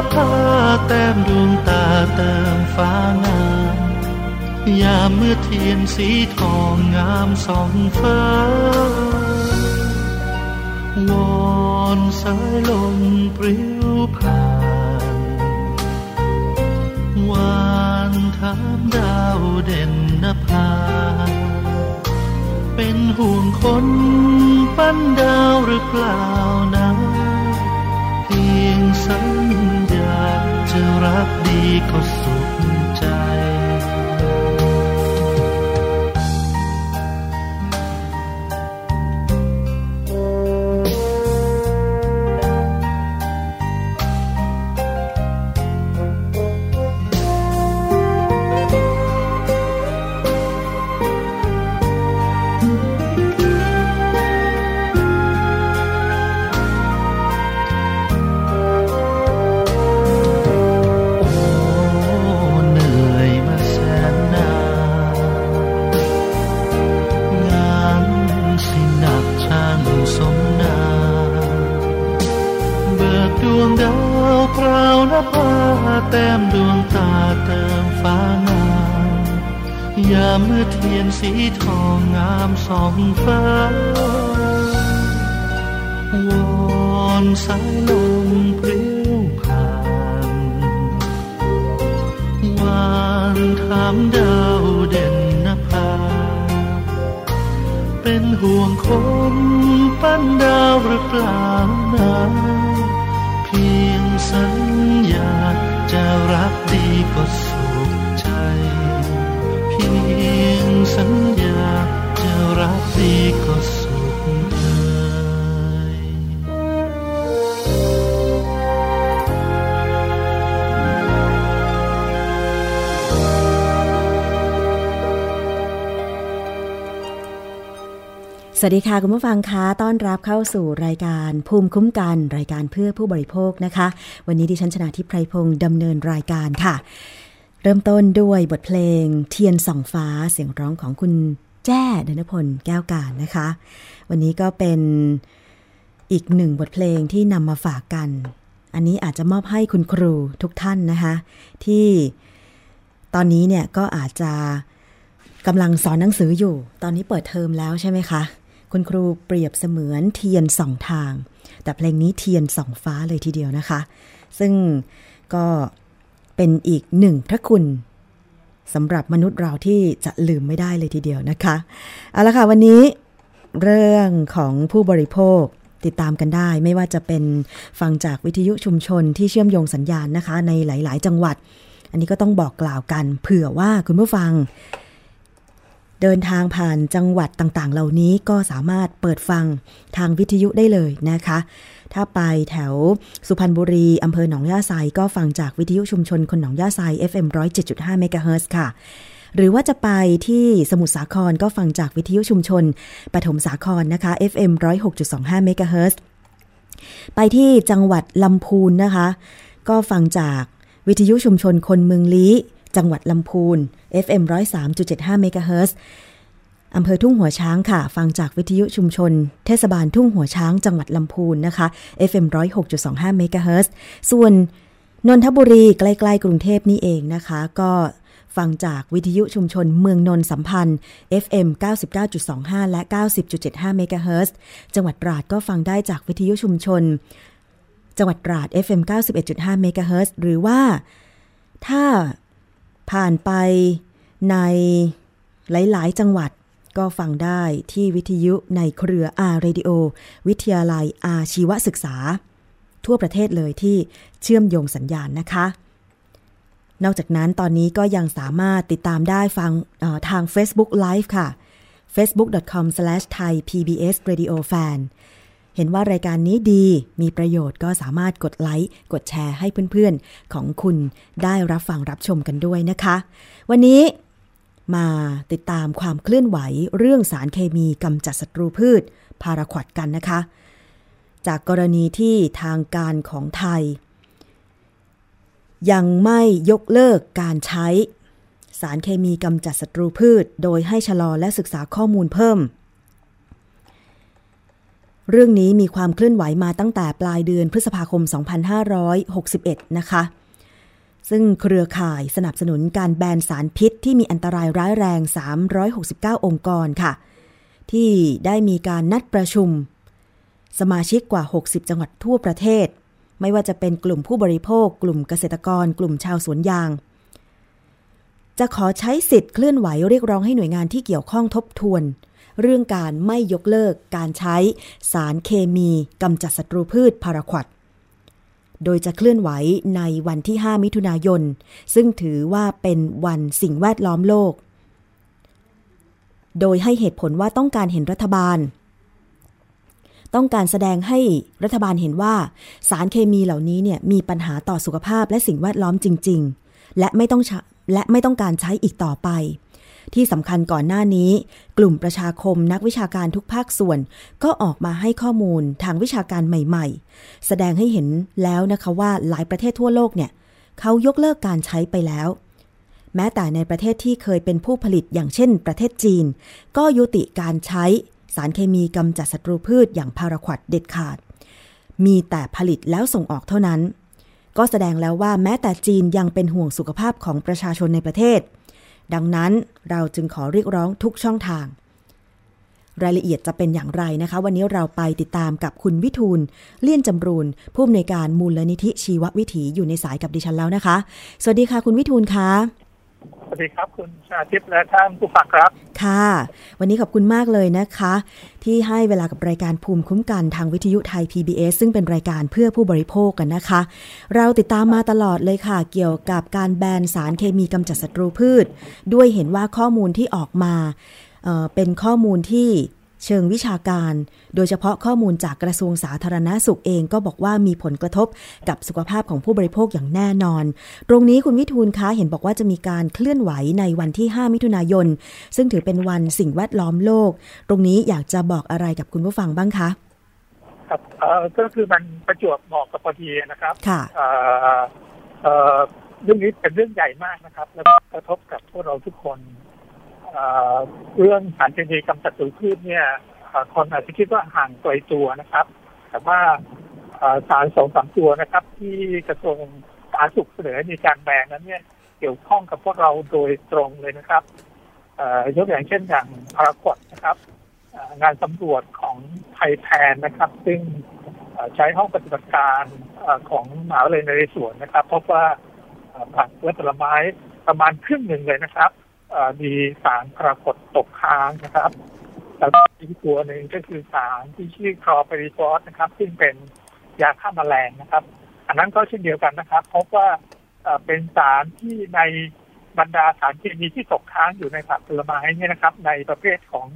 ราวนภาแต้มดวงตาเติมฟ้างามยามเมื่อเทียนสีทองงามสองฟ้าวอนสายลมปลิวผ่านวานถามดาวเด่นนภา เป็นห่วงคนปั้นดาวหรือเปล่านะเพียงสัญ รักดีก็สุ แต้มดวงตาเติมฟ้างามยามเมื่อเทียนสีทองงามสองฟ้าวอนสายลมปลิวผ่านวานถามดาวเด่นนภา เป็นห่วงคนปั้นดาวหรือเปล่านะเพียงสัญญา จะรัก สวัสดีค่ะ คุณผู้ฟังคะต้อนรับเข้าสู่รายการภูมิคุ้มกัน รายการเพื่อผู้บริโภคนะคะ วันนี้ดิฉันชนะทิพไพรพงศ์ดำเนินรายการค่ะ เริ่มต้นด้วยบทเพลงเทียนส่องฟ้าเสียงร้องของคุณแจ้ดนพลแก้วการนะคะ วันนี้ก็เป็นอีกหนึ่งบทเพลงที่นำมาฝากกัน อันนี้อาจจะมอบให้คุณครูทุกท่านนะคะ ที่ตอนนี้เนี่ยก็อาจจะกำลังสอนหนังสืออยู่ ตอนนี้เปิดเทอมแล้วใช่ไหมคะ คุณครูเปรียบเสมือนเทียนสองทาง แต่เพลงนี้เทียนสองฟ้าเลยทีเดียวนะคะ ซึ่งก็เป็นอีกหนึ่งพระคุณสำหรับมนุษย์เราที่จะลืมไม่ได้เลยทีเดียวนะคะ เอาละค่ะวันนี้เรื่องของผู้บริโภคติดตามกันได้ ไม่ว่าจะเป็นฟังจากวิทยุชุมชนที่เชื่อมโยงสัญญาณนะคะ ในหลาย ๆ จังหวัด อันนี้ก็ต้องบอกกล่าวกัน เผื่อว่าคุณผู้ฟัง เดินทางผ่านจังหวัดต่างๆ เหล่านี้ก็สามารถเปิดฟังทางวิทยุได้เลยนะคะ ถ้าไปแถวสุพรรณบุรีอำเภอหนองย่าไซก็ฟังจากวิทยุชุมชนคนหนองย่าไซ FM 107.5เมกะเฮิรตซ์ค่ะ หรือว่าจะไปที่สมุทรสาครก็ฟังจากวิทยุชุมชนปฐมสาครนะคะ FM 106.25เมกะเฮิรตซ์ไปที่จังหวัดลำพูนนะคะ ก็ฟังจากวิทยุชุมชนคนเมืองลี้ จังหวัดลำพูน FM 103.75เมกะเฮิร์อำเภอทุ่งหัวช้างค่ะ ฟังจากวิทยุชุมชน เทศบาลทุ่งหัวช้างจังหวัดลำพูนนะคะ FM 106.25เมกะเฮิร์ส่วนนนทบุรีใกล้ๆกรุงเทพนี่เองนะคะ ก็ฟังจากวิทยุชุมชนเมืองนนสัมพันธ์ FM 99.25 และ 90.75เมกะเฮิรตซ์จังหวัดตราดก็ฟังได้จากวิทยุชุมชน จังหวัดตราด FM 91.5เมกะเฮิรตซ์หรือว่าถ้า ผ่านไปในหลาย ๆ จังหวัดก็ฟังได้ที่วิทยุในเครือ R Radio วิทยาลัยอาชีวศึกษา ทั่วประเทศเลยที่เชื่อมโยงสัญญาณนะคะ นอกจากนั้นตอนนี้ก็ยังสามารถติดตามได้ฟังทาง Facebook Live ค่ะ facebook.com/thaipbsradiofan เห็นว่ารายการนี้ดีมีประโยชน์ก็สามารถกดไลค์กดแชร์ให้เพื่อนๆ ของคุณได้รับฟังรับชมกันด้วยนะคะ วันนี้มาติดตามความเคลื่อนไหวเรื่องสารเคมีกำจัดศัตรูพืช พาราควดกันนะคะ จากกรณีที่ทางการของไทย ยังไม่ยกเลิกการใช้ สารเคมีกำจัดศัตรูพืช โดยให้ชะลอและศึกษาข้อมูลเพิ่ม เรื่องนี้มีความเคลื่อนไหวมาตั้งแต่ปลายเดือนพฤษภาคม 2561 นะคะ ซึ่งเครือข่ายสนับสนุนการแบนสารพิษที่มีอันตรายร้ายแรง 369 องค์กรค่ะ ที่ได้มีการนัดประชุม สมาชิกกว่า 60 จังหวัดทั่วประเทศ ไม่ว่าจะเป็นกลุ่มผู้บริโภค กลุ่มเกษตรกร กลุ่มชาวสวนยาง จะขอใช้สิทธิ์เคลื่อนไหวเรียกร้องให้หน่วยงานที่เกี่ยวข้องทบทวน เรื่องการไม่ยกเลิกการใช้สารเคมีกำจัดศัตรูพืชพาราควดโดยจะเคลื่อนไหวในวันที่ 5 มิถุนายน ซึ่งถือว่าเป็นวันสิ่งแวดล้อมโลก โดยให้เหตุผลว่าต้องการเห็นรัฐบาล ต้องการแสดงให้รัฐบาลเห็นว่า สารเคมีเหล่านี้เนี่ยมีปัญหาต่อสุขภาพและสิ่งแวดล้อมจริง ๆ และไม่ต้องและไม่ต้องการใช้อีกต่อไป ที่สำคัญก่อนหน้านี้ กลุ่มประชาคมนักวิชาการทุกภาคส่วน ก็ออกมาให้ข้อมูลทางวิชาการใหม่ๆ แสดงให้เห็นแล้วนะคะว่าหลายประเทศทั่วโลกเนี่ยเขายกเลิกการใช้ไปแล้ว แม้แต่ในประเทศที่เคยเป็นผู้ผลิตอย่างเช่น ประเทศจีน ก็ยุติการใช้สารเคมีกำจัดศัตรูพืชอย่างพาราควดเด็ดขาด มีแต่ผลิตแล้วส่งออกเท่านั้น ก็แสดงแล้วว่าแม้แต่จีนยังเป็นห่วงสุขภาพของประชาชนในประเทศ ดังนั้นเราจึงขอเรียกร้องทุกช่องทาง รายละเอียดจะเป็นอย่างไรนะคะ วันนี้เราไปติดตามกับคุณวิทูล เลี่ยนจำรูนผู้อำนวยการมูลนิธิชีววิถีอยู่ในสายกับดิฉันแล้วนะคะ สวัสดีค่ะ คุณวิทูลคะ สวัสดีครับคุณชาทิพย์และท่านผู้ฟังครับ ค่ะ วันนี้ขอบคุณมากเลยนะคะ ที่ให้เวลากับรายการภูมิคุ้มกันทางวิทยุไทย PBS ซึ่งเป็นรายการเพื่อผู้บริโภคกันนะคะ เราติดตามมาตลอดเลยค่ะ เกี่ยวกับการแบนสารเคมีกำจัดศัตรูพืช ด้วยเห็นว่าข้อมูลที่ออกมาเเป็นข้อมูลที่ เชิงวิชาการ โดยเฉพาะข้อมูลจากกระทรวงสาธารณาสุขเองก็บอกว่ามีผลกระทบกับสุขภาพของผู้บริโภคอย่างแน่นอน ตรงนี้คุณวิทูลคะเห็นบอกว่าจะมีการเคลื่อนไหวในวันที่ 5 มิถุนายน ซึ่งถือเป็นวันสิ่งแวดล้อมโลก ตรงนี้อยากจะบอกอะไรกับคุณผู้ฟังบ้างคะ ครับก็คือมันประจวบเหมาะกับพอดีนะครับค่ะเรื่องนี้เป็นเรื่องใหญ่มากนะครับ และกระทบกับพวกเราทุกคน เรื่องสารเคมีกำจัดศัตรูพืชเนี่ยคนอาจจะคิดว่าห่างไกลตัวนะครับ แต่ว่าสารสองสามตัวนะครับ ที่กระทรวงสาธารณสุขเสนอในการแบ่งนั้นเนี่ยเกี่ยวข้องกับพวกเราโดยตรงเลยนะครับยกอย่างเช่นอย่างพารากดนะครับ งานสำรวจของไทยแทนนะครับ ซึ่งใช้ห้องปฏิบัติการของมหาวิทยาลัยนเรศวรนะครับ พบว่าผักและผลไม้ประมาณครึ่งหนึ่งเลยนะครับ มีสารปรากฏตกค้างนะครับแล้วอีกตัวหนึ่งก็คือสารที่ชื่อคลอปริฟอสนะครับ ซึ่งเป็นยาฆ่าแมลงนะครับ อันนั้นก็เช่นเดียวกันนะครับพบว่าเป็นสารที่ในบรรดาสารเคมีที่ตกค้างอยู่ในผักผลไม้เนี่ยนะครับ ในประเภทของ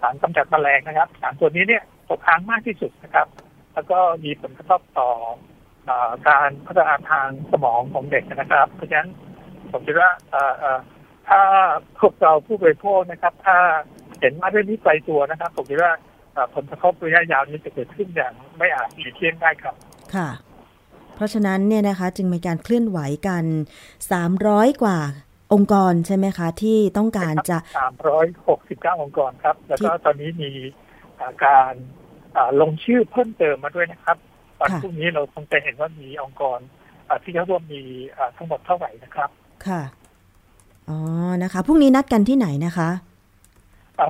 สารกำจัดแมลงนะครับ สารตัวนี้เนี่ยตกค้างมากที่สุดนะครับ แล้วก็มีผลกระทบต่ออการพัฒนาทางสมองของเด็กนะครับ เพราะฉะนั้นผมคิดว่า ถ้าพวกเราผู้บริโภคนะครับ ถ้าเห็นว่าเรื่องนี้ไกลตัวนะครับผมคิดว่าผลกระทบระยะยาวนี้จะเกิดขึ้นอย่างไม่อาจหลีกเลี่ยงได้ครับ ค่ะ เพราะฉะนั้นเนี่ยนะคะจึงมีการเคลื่อนไหวกัน 300 กว่าองค์กรใช่ไหมคะ ที่ต้องการจะ 369 องค์กรครับ แล้วก็ตอนนี้มีการลงชื่อเพิ่มเติมมาด้วยนะครับวันพรุ่งนี้เราคงจะเห็นว่ามีองค์กรที่เข้าร่วมมีทั้งหมดเท่าไหร่นะครับ ค่ะ อ๋อนะคะพรุ่งนี้นัดกันที่ไหนนะคะ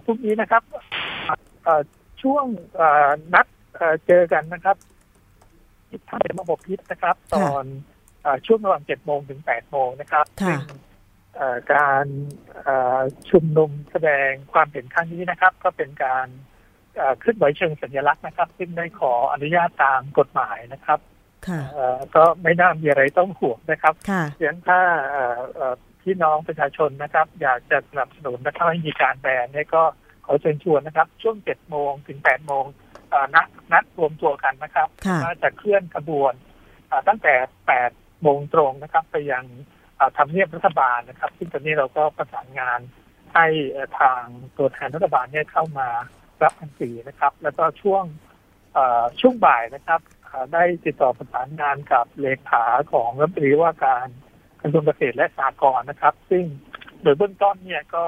พรุ่งนี้นะครับช่วงนัดเจอกันนะครับที่ท่าเป็นระบบพิษนะครับ ตอนช่วงระหว่างเจ็ดโมงถึงแปดโมงนะครับซึ่งการชุมนุมแสดงความเห็นครั้งนี้นะครับ ก็เป็นการขึ้นไหวเชิงสัญลักษณ์นะครับ ซึ่งได้ขออนุญาตตามกฎหมายนะครับก็ไม่น่ามีอะไรต้องห่วงนะครับเพียงถ้า พี่น้องประชาชนนะครับ อยากจะสนับสนุนและถ้าให้มีการแบนเนี่ยก็ขอเชิญชวนนะครับ ช่วงเจ็ดโมงถึงแปดโมงนัดนัดรวมตัวกันนะครับว่าจะเคลื่อนขบวนตั้งแต่แปดโมงตรงนะครับ ไปยังทำเนียบรัฐบาลนะครับ ซึ่งตอนนี้เราก็ประสานงานให้ทางตัวแทนรัฐบาลเนี่ยเข้ามารับหนังสือนะครับ แล้วก็ช่วงช่วงบ่ายนะครับ ได้ติดต่อประสานงานกับเลขาของรัฐมนตรีว่าการ กระทรวงเกษตรและสหกรณ์นะครับ ซึ่งโดยเบื้องต้นเนี่ยก็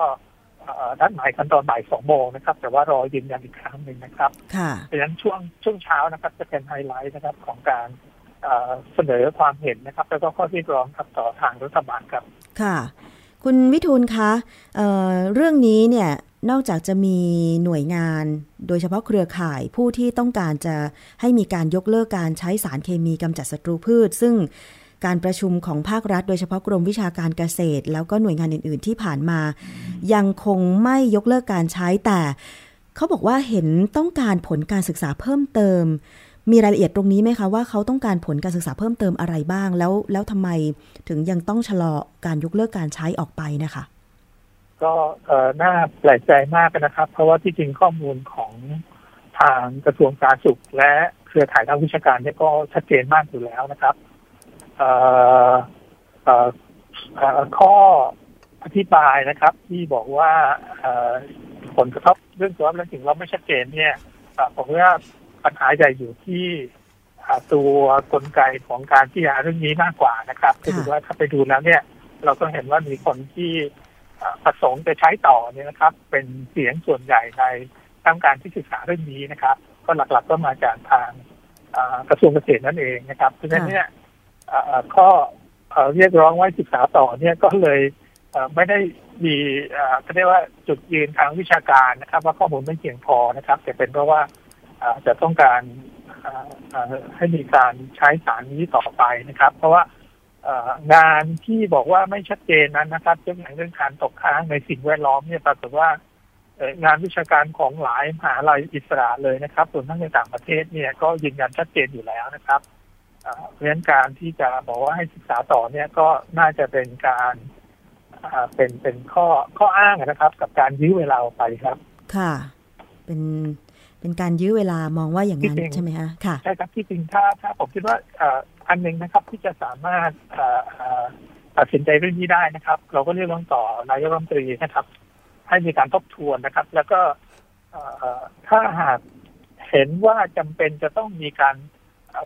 นัดหมายกันตอนบ่ายสองโมงนะครับ แต่ว่ารอยืนยันอีกครั้งหนึ่งนะครับเพราะฉะนั้นช่วงช่วงเช้านะครับจะเป็นไฮไลท์นะครับของการเสนอความเห็นนะครับ แล้วก็ข้อที่ร้องครับต่อทางรัฐบาลครับ ค่ะ คุณวิทูลคะเเรื่องนี้เนี่ยนอกจากจะมีหน่วยงาน โดยเฉพาะเครือข่ายผู้ที่ต้องการจะให้มีการยกเลิกการใช้สารเคมีกำจัดศัตรูพืช ซึ่ง การประชุมของภาครัฐ โดยเฉพาะกรมวิชาการเกษตร แล้วก็หน่วยงานอื่น ๆ ที่ผ่านมา ยังคงไม่ยกเลิกการใช้แต่เขาบอกว่าเห็นต้องการผลการศึกษาเพิ่มเติม มีรายละเอียดตรงนี้ไหมคะว่าเขาต้องการผลการศึกษาเพิ่มเติมอะไรบ้าง แล้วแล้วทำไมถึงยังต้องชะลอการยกเลิกการใช้ออกไปนะคะก็น่าแปลกใจมากนะครับ เพราะว่าที่จริงข้อมูลของทางกระทรวงสาธารณสุข และเครือข่ายทางวิชาการเนี่ยก็ชัดเจนมากอยู่แล้วนะครับ ข้ออธิบายนะครับ ที่บอกว่าผลกระทบเรื่องสุขภาพและสิ่งเราไม่ชัดเจนเนี่ยผมว่าปัญหาใหญ่อยู่ที่ตัวกลไกของการที่หาเรื่องนี้มากกว่านะครับคือว่าถ้าไปดูแล้วเนี่ย เราก็เห็นว่ามีคนที่ประสงค์จะใช้ต่อเนี่ยนะครับ เป็นเสียงส่วนใหญ่ในตั้งการที่ศึกษาเรื่องนี้นะครับ ก็หลักๆก็มาจากทางกระทรวงเกษตรนั่นเองนะครับเพราะฉะนั้นเนี่ย ข้อเรียกร้องไว้ศึกษาต่อเนี่ยก็เลยไม่ได้มีก็เรียกว่าจุดยืนทางวิชาการนะครับ ว่าข้อมูลไม่เพียงพอนะครับ แต่เป็นเพราะว่าจะต้องการให้มีการใช้สารนี้ต่อไปนะครับ เพราะว่างานที่บอกว่าไม่ชัดเจนนั้นนะครับเรื่องเรื่องการตกค้างในสิ่งแวดล้อมเนี่ยปรากฏว่างานวิชาการของหลายมหาลัยอิสระเลยนะครับส่วนทั้งในต่างประเทศเนี่ยก็ยืนยันชัดเจนอยู่แล้วนะครับ เพราะฉะนั้นการที่จะบอกว่าให้ศึกษาต่อเนี่ยก็น่าจะเป็นการเป็นเป็นข้อข้ออ้างนะครับ กับการยื้อเวลาไปครับ ค่ะ เป็นเป็นการยื้อเวลามองว่าอย่างนั้นใช่ไหมคะค่ะใช่ครับที่จริงถ้าถ้าผมคิดว่าอันหนึ่งนะครับที่จะสามารถตัดสินใจเรื่องนี้ได้นะครับ เราก็เรียกร้องต่อนายกรัฐมนตรีนะครับ ให้มีการทบทวนนะครับ แล้วก็ถ้าหากเห็นว่าจำเป็นจะต้องมีการ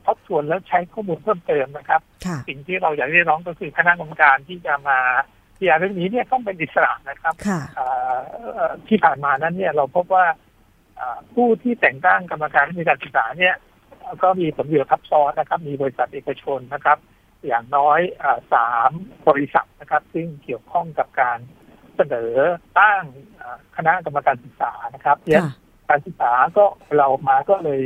ทบทวนแล้วใช้ข้อมูลเพิ่มเติมนะครับ สิ่งที่เราอยากเรียกร้องก็คือคณะกรรมการที่จะมาที่เรื่องนี้เนี่ยต้องเป็นอิสระนะครับที่ผ่านมานั้นเนี่ยเราพบว่าผู้ที่แต่งตั้งกรรมการที่มีการศึกษาเนี่ย ก็มีผลประโยชน์ทับซ้อนนะครับ มีบริษัทเอกชนนะครับ อย่างน้อยสามบริษัทนะครับ ซึ่งเกี่ยวข้องกับการเสนอตั้งคณะกรรมการศึกษานะครับเนี่ยการศึกษาก็เรามาก็เลย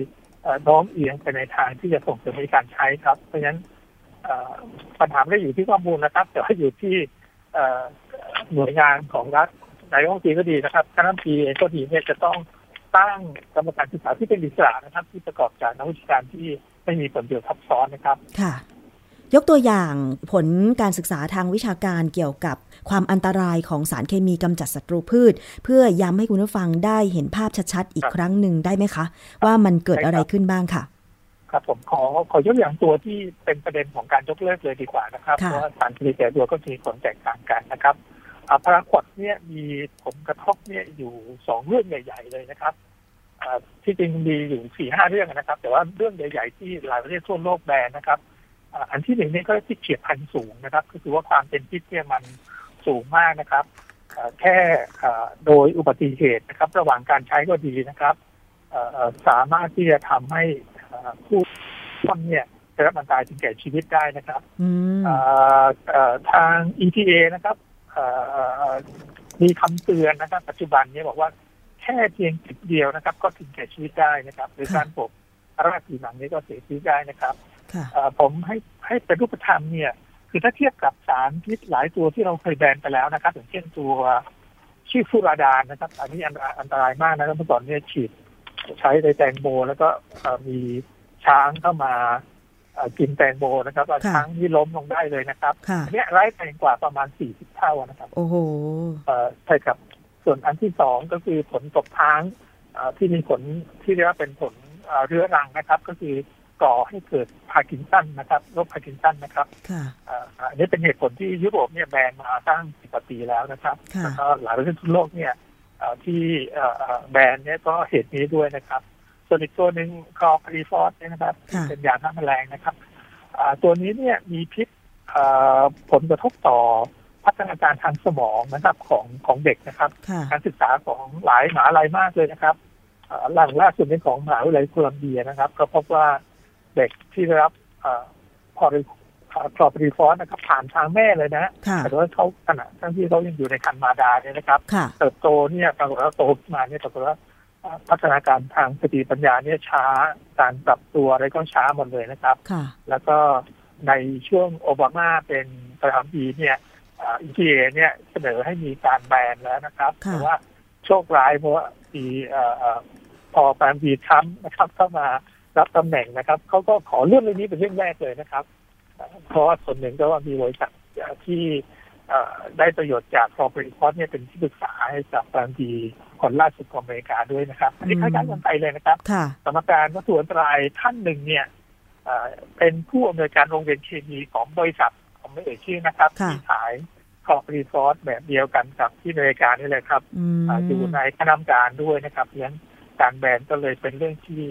น้อมเอียงไปในทางที่จะส่งเสริมในการใช้ครับ เพราะฉะนั้นปัญหาไม่ได้อยู่ที่ข้อมูลนะครับ แต่ว่าอยู่ที่หน่วยงานของรัฐนายกรัฐมนตรีก็ดีนะครับคณะรัฐมนตรีเองก็ดีเนี่ยจะต้องตั้งกรรมการศึกษาที่เป็นอิสระนะครับ ที่ประกอบจากนักวิชาการที่ไม่มีผลประโยชน์ทับซ้อนนะครับ ค่ะ ยกตัวอย่างผลการศึกษาทางวิชาการเกี่ยวกับความอันตรายของสารเคมีกำจัดศัตรูพืช เพื่อย้ำให้คุณผู้ฟังได้เห็นภาพชัดๆ อีกครั้งหนึ่งได้ไหมคะ ว่ามันเกิดอะไรขึ้นบ้างค่ะ ครับผมขอขอยกอย่างตัวที่เป็นประเด็นของการยกเลิกเลยดีกว่านะครับเพราะว่าสารเคมีแต่ตัวก็มีผลแตกต่างกันนะครับพาราควดเนี่ยมีผลกระทบเนี่ยอยู่สองเรื่องใหญ่ ๆ เลยนะครับที่จริงมีอยู่สี่ห้าเรื่องนะครับ แต่ว่าเรื่องใหญ่ ๆ ที่หลายประเทศทั่วโลกแบนนะครับ อันที่หนึ่งนี่ก็ที่เฉียบพันสูงนะครับ ก็คือว่าความเป็นพิษเนี่ยมันสูงมากนะครับแค่โดยอุบัติเหตุนะครับ ระหว่างการใช้ก็ดีนะครับสามารถที่จะทำให้ผู้ต้นเนี่ยได้รับอันตรายถึงแก่ชีวิตได้นะครับทาง EPA นะครับมีคำเตือนนะครับ ปัจจุบันนี้บอกว่าแค่เพียงจุดเดียวนะครับ ก็ถึงแก่ชีวิตได้นะครับหรือการปกรากผิวหนังนี้ก็เสียชีวิตได้นะครับ ผมให้ให้เป็นรูปธรรมเนี่ย คือถ้าเทียบกับสารพิษหลายตัวที่เราเคยแบนไปแล้วนะครับ อย่างเช่นตัวชื่อฟูราดานนะครับ อันนี้อันตรายมากนะครับเมื่อก่อนเนี่ยฉีดใช้ในแตงโมแล้วก็มีช้างเข้ามากินแตงโมนะครับช้างที่ล้มลงได้เลยนะครับอันนี้ร้ายแรงกว่าประมาณสี่สิบเท่านะครับ โอ้โหใช่ครับส่วนอันที่สองก็คือผลตกค้างที่มีผลที่เรียกว่าเป็นผลเรื้อรังนะครับ ก็คือ ก่อให้เกิดพาร์กินสันนะครับโรคพาร์กินสันนะครับอันนี้เป็นเหตุผลที่ยุโรปเนี่ยแบนมาตั้งสิบปีแล้วนะครับแล้วก็หลายประเทศทั่วโลกเนี่ยที่แบรนด์เนี่ยก็เหตุนี้ด้วยนะครับ ส่วนอีกตัวหนึ่งคอครีฟอสเนี่ยนะครับ เป็นยาฆ่าแมลงนะครับตัวนี้เนี่ยมีพิษผลกระทบต่อพัฒนาการทางสมองนะครับของของเด็กนะครับ การศึกษาของหลายมหาลัยมากเลยนะครับหลังล่าสุดนี้ของมหาวิทยาลัยโคลัมเบียนะครับ ก็พบว่า เด็กที่ได้รับพอคลอปรีฟอนนะครับ ผ่านทางแม่เลยนะแต่ว่าเขาขณะทั้งที่เขายังอยู่ในคันมาดาเนี่ยนะครับเติบโตเนี่ยปรากฏว่าโตขึ้นมาเนี่ยปรากฏว่าพัฒนาการทางสติปัญญาเนี่ยช้าการปรับตัวอะไรก็ช้าหมดเลยนะครับ แล้วก็ในช่วงโอบามาเป็นประธานาธิบดีเนี่ยอีทีเอเนี่ยเสนอให้มีการแบนแล้วนะครับแต่ว่าโชคร้ายเพราะว่าปีพอประธานาธิบดีทรัมป์นะครับเข้ามา รับตำแหน่งนะครับเขาก็ขอเรื่องเรื่องนี้เป็นเรื่องแรกเลยนะครับ เพราะว่าส่วนหนึ่งก็ว่ามีบริษัทที่ได้ประโยชน์จากคอร์ปอเรชั่นเนี่ยเป็นที่ปรึกษาให้กับบางทีคนล่าสุดของอเมริกาด้วยนะครับ อันนี้คล้ายๆกันไปเลยนะครับกรรมการวัตถุอันตรายท่านหนึ่งเนี่ยเป็นผู้อำนวยการโรงเรียนเคมีของบริษัทของไม่เอ่ยชื่อนะครับที่ขายคอร์ปอเรชั่นแบบเดียวกันกับที่อเมริกานี่เลยครับอยู่ในคณะกรรมการด้วยนะครับเพราะฉะนั้นการแบนก็เลยเป็นเรื่องที่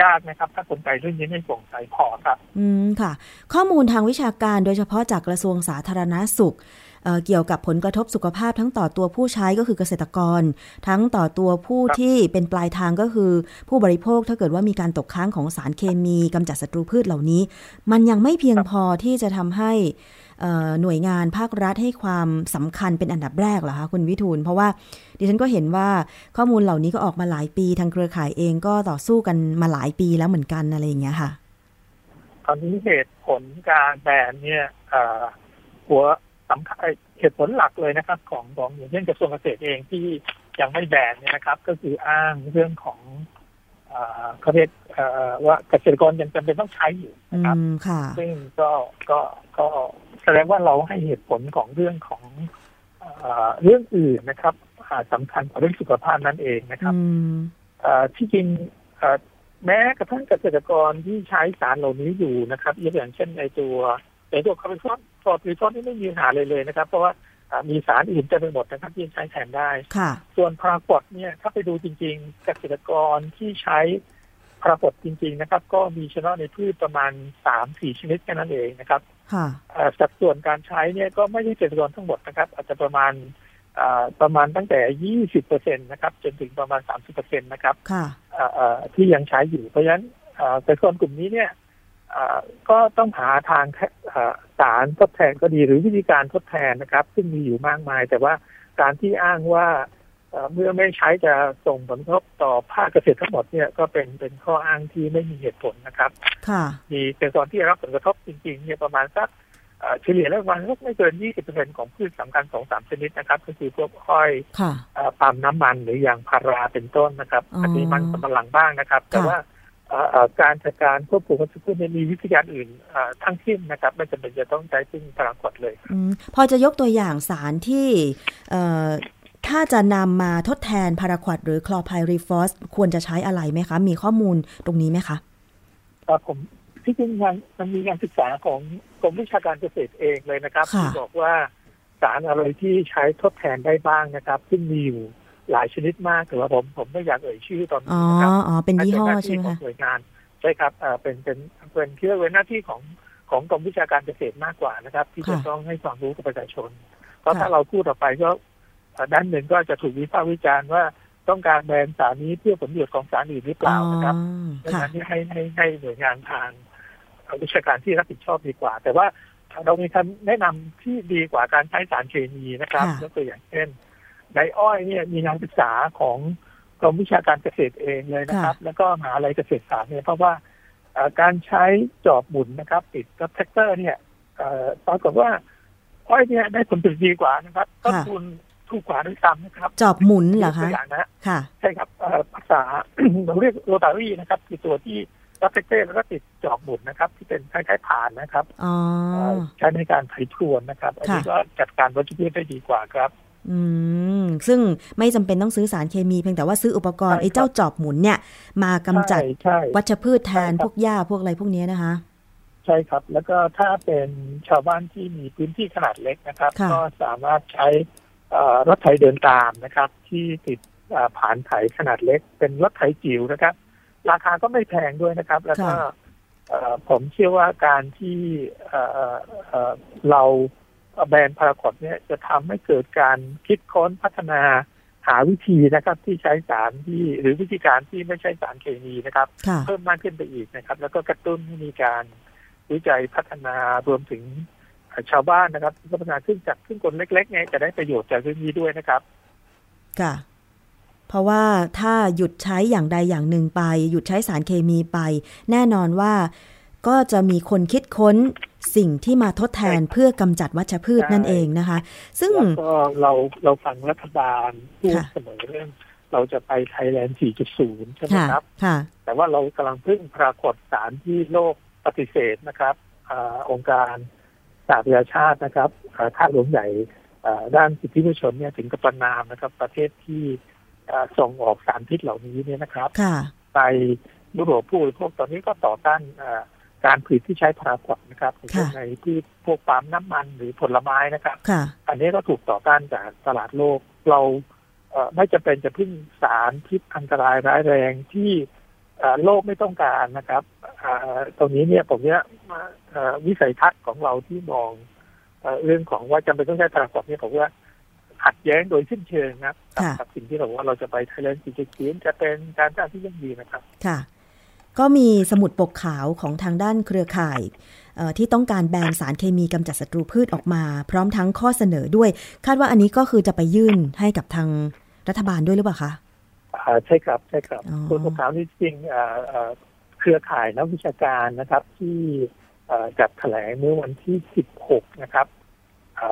ยากนะครับ ถ้าคนใจเรื่องนี้ไม่โปร่งใสพอครับ อืมค่ะ ข้อมูลทางวิชาการโดยเฉพาะจากกระทรวงสาธารณาสุขเเกี่ยวกับผลกระทบสุขภาพทั้งต่อตัวผู้ใช้ก็คือเกษตรกร ทั้งต่อตัวผู้ที่เป็นปลายทางก็คือ ผู้บริโภคถ้าเกิดว่ามีการตกค้างของสารเคมีกำจัดศัตรูพืชเหล่านี้ มันยังไม่เพียงพอที่จะทำให้ หน่วยงานภาครัฐให้ความสำคัญเป็นอันดับแรกเหรอคะคุณวิทูล เพราะว่าดิฉันก็เห็นว่าข้อมูลเหล่านี้ก็ออกมาหลายปีทางเครือข่ายเองก็ต่อสู้กันมาหลายปีแล้วเหมือนกันอะไรอย่างเงี้ยค่ะตอนนี้เหตุผลการแบนเนี่ยหัวสำคัญเหตุผลหลักเลยนะครับ ของของอย่างเช่นกระทรวงเกษตรเองที่ยังไม่แบนเนี่ยนะครับ ก็คืออ้างเรื่องของเขาเรียกว่าเกษตรกรยังจำเป็นต้องใช้อยู่นะครับซึ่งก็ก็ก็ แสดงว่าเราให้เหตุผลของเรื่องของเรื่องอื่นนะครับสำคัญกว่าเรื่องสุขภาพนั่นเองนะครับที่จริงแม้กระทั่งเกษตรกรที่ใช้สารเหล่านี้อยู่นะครับยกอย่างเช่นในตัวในตัวคาร์บอนฟอสฟอร์ติฟอสนี่ไม่มีปัญหาเลยเลยนะครับ เพราะว่ามีสารอื่นจะไปหมดนะครับที่ใช้แทนได้ ส่วนพารากดเนี่ยถ้าไปดูจริง ๆ เกษตรกรที่ใช้พารากดจริง ๆ นะครับ ก็มีเฉพาะในพืชประมาณสามสี่ชนิดแค่นั้นเองนะครับ สัดส่วนการใช้เนี่ยก็ไม่ใช่เกษตรกรทั้งหมดนะครับ อาจจะประมาณประมาณตั้งแต่ยี่สิบเปอร์เซ็นตนะครับ จนถึงประมาณสามสิบเปอร์เซ็นตนะครับที่ยังใช้อยู่ เพราะฉะนั้นเกษตรกรกลุ่มนี้เนี่ยก็ต้องหาทางสารทดแทนก็ดีหรือวิธีการทดแทนนะครับ ซึ่งมีอยู่มากมาย แต่ว่าการที่อ้างว่า เมื่อไม่ใช้จะส่งผลกระทบต่อภาคเกษตรทั้งหมดเนี่ยก็เป็นเป็นข้ออ้างที่ไม่มีเหตุผลนะครับมีเกษตรกรที่รับผลกระทบจริงๆเนี่ยประมาณสักเฉลี่ยแล้ววันก็ไม่เกิน 20%ของพืชสำคัญสองสามชนิดนะครับ ก็คือพวกอ้อยปาล์มน้ำมันหรืออย่างพาราเป็นต้นนะครับ อันนี้มันสำปะหลังบ้างนะครับ แต่ว่าการจัดการควบคุมวัชพืชมีวิธีการอื่นทั้งสิ้นนะครับไม่จำเป็นจะต้องใช้ซึ่งพาราควอตเลยอพอจะยกตัวอย่างสารที่ ถ้าจะนำมาทดแทนพาราควอตหรือคลอร์ไพริฟอสควรจะใช้อะไรไหมคะ มีข้อมูลตรงนี้ไหมคะครับผมที่จริงมันมันมีการศึกษาของกรมวิชาการเกษตรเองเลยนะครับที่บอกว่าสารอะไรที่ใช้ทดแทนได้บ้างนะครับ ซึ่งมีอยู่หลายชนิดมากแต่ว่าผมผมไม่อยากเอ่ยชื่อตอนนี้นะครับอ๋อเป็นยี่ห้อใช่ไหมคะหน่วยงานใช่ครับเป็นเป็นเป็นเพื่อเป็นหน้าที่ของของกรมวิชาการเกษตรมากกว่านะครับ ที่จะต้องให้ความรู้กับประชาชน เพราะถ้าเราพูดต่อไปก็ ด้านหนึ่งก็จะถูกวิพากษ์วิจารณ์ว่าต้องการแบนสารนี้เพื่อผลประโยชน์ของสารอื่นหรือเปล่านะครับดังนั้นให้ให้ให้หน่วยงานทางวิชาการที่รับผิดชอบดีกว่า แต่ว่าเรามีคำแนะนำที่ดีกว่าการใช้สารเคมีนะครับยกตัวอย่างเช่นในอ้อยเนี่ยมีงานศึกษาของกรมวิชาการเกษตรเองเลยนะครับ แล้วก็มหาลัยเกษตรศาสตร์เนี่ยเพราะว่าการใช้จอบหมุนนะครับติดกับแทรกเตอร์เนี่ยปรากฏว่าอ้อยเนี่ยได้ผลผลิตดีกว่านะครับต้นทุน ถูกกว่าด้วยซ้ำนะครับ จอบหมุนเหรอคะอย่างนะค่ะใช่ครับภาษาเราเรียกโรตารี่นะครับคือตัวที่รถแทรกแล้วก็ติดจอบหมุนนะครับ ที่เป็นคล้ายๆผานนะครับใช้ในการไถพรวนนะครับอันนี้ก็จัดการวัชพืชได้ดีกว่าครับอืมซึ่งไม่จำเป็นต้องซื้อสารเคมีเพียงแต่ว่าซื้ออุปกรณ์ไอ้เจ้าจอบหมุนเนี่ย มากำจัดวัชพืชแทนพวกหญ้าพวกอะไรพวกนี้นะคะ ใช่ครับ แล้วก็ถ้าเป็นชาวบ้านที่มีพื้นที่ขนาดเล็กนะครับ ก็สามารถใช้ รถไถเดินตามนะครับ ที่ติดผ่านไถขนาดเล็ก เป็นรถไถจิ๋วนะครับ ราคาก็ไม่แพงด้วยนะครับ แล้วก็ผมเชื่อว่าการที่เราแบรนด์พาราคอตเนี่ยจะทำให้เกิดการคิดค้นพัฒนาหาวิธีนะครับ ที่ใช้สารที่หรือวิธีการที่ไม่ใช่สารเคมีนะครับ เพิ่มมากขึ้นไปอีกนะครับ แล้วก็กระตุ้นให้มีการวิจัยพัฒนารวมถึง ชาวบ้านนะครับพัฒนาขึ้นจากขึ้นคนเล็กๆเนี่ยจะได้ประโยชน์จากเรื่องนี้ด้วยนะครับค่ะเพราะว่าถ้าหยุดใช้อย่างใดอย่างหนึ่งไป หยุดใช้สารเคมีไป แน่นอนว่าก็จะมีคนคิดค้นสิ่งที่มาทดแทนเพื่อกำจัดวัชพืชนั่นเองนะคะ ซึ่งก็เราเราฟังรัฐบาลพูดเสมอเรื่อง เราจะไปไทยแลนด์ 4.0 ใช่ไหมครับ แต่ว่าเรากำลังพึ่งปรากฏสารที่โลกปฏิเสธนะครับอองค์การส หประชาชาตินะครับท่าหลวงใหญ่ด้านสิทธิมนุษยชนเนี่ยถึงกับประนามนะครับ ประเทศที่ส่งออกสารพิษเหล่านี้เนี่ยนะครับไปยุโรปผู้บริโภคตอนนี้ก็ต่อต้านการผลิตที่ใช้พาราควดนะครับในที่พวกปาล์มน้ำมันหรือผลไม้นะครับ อันนี้ก็ถูกต่อต้านจากตลาดโลกเราไม่จะเป็นจะพึ่งสารพิษอันตรายร้ายแรงที่โลกไม่ต้องการนะครับตรงนี้เนี่ยผมเนี่ย วิสัยทัศน์ของเราที่มองเรื่องของว่าจำเป็นต้องใช้พาราควดเนี่ยผมว่าขัดแย้งโดยสิ้นเชิงนะครับกับสิ่งที่เราว่าเราจะไปไทยแลนด์สีเขียนจะเป็นการจ้างที่ยั่งยืนนะครับค่ะ ก็มีสมุดปกขาวของทางด้านเครือข่ายที่ต้องการแบนสารเคมีกำจัดศัตรูพืชออกมา พร้อมทั้งข้อเสนอด้วย คาดว่าอันนี้ก็คือจะไปยื่นให้กับทางรัฐบาลด้วยหรือเปล่าคะใช่ครับใช่ครับสมุดปกขาวนี่จริงเครือข่ายนักวิชาการนะครับที่ จัดแถลงเมื่อวันที่ 16 นะครับ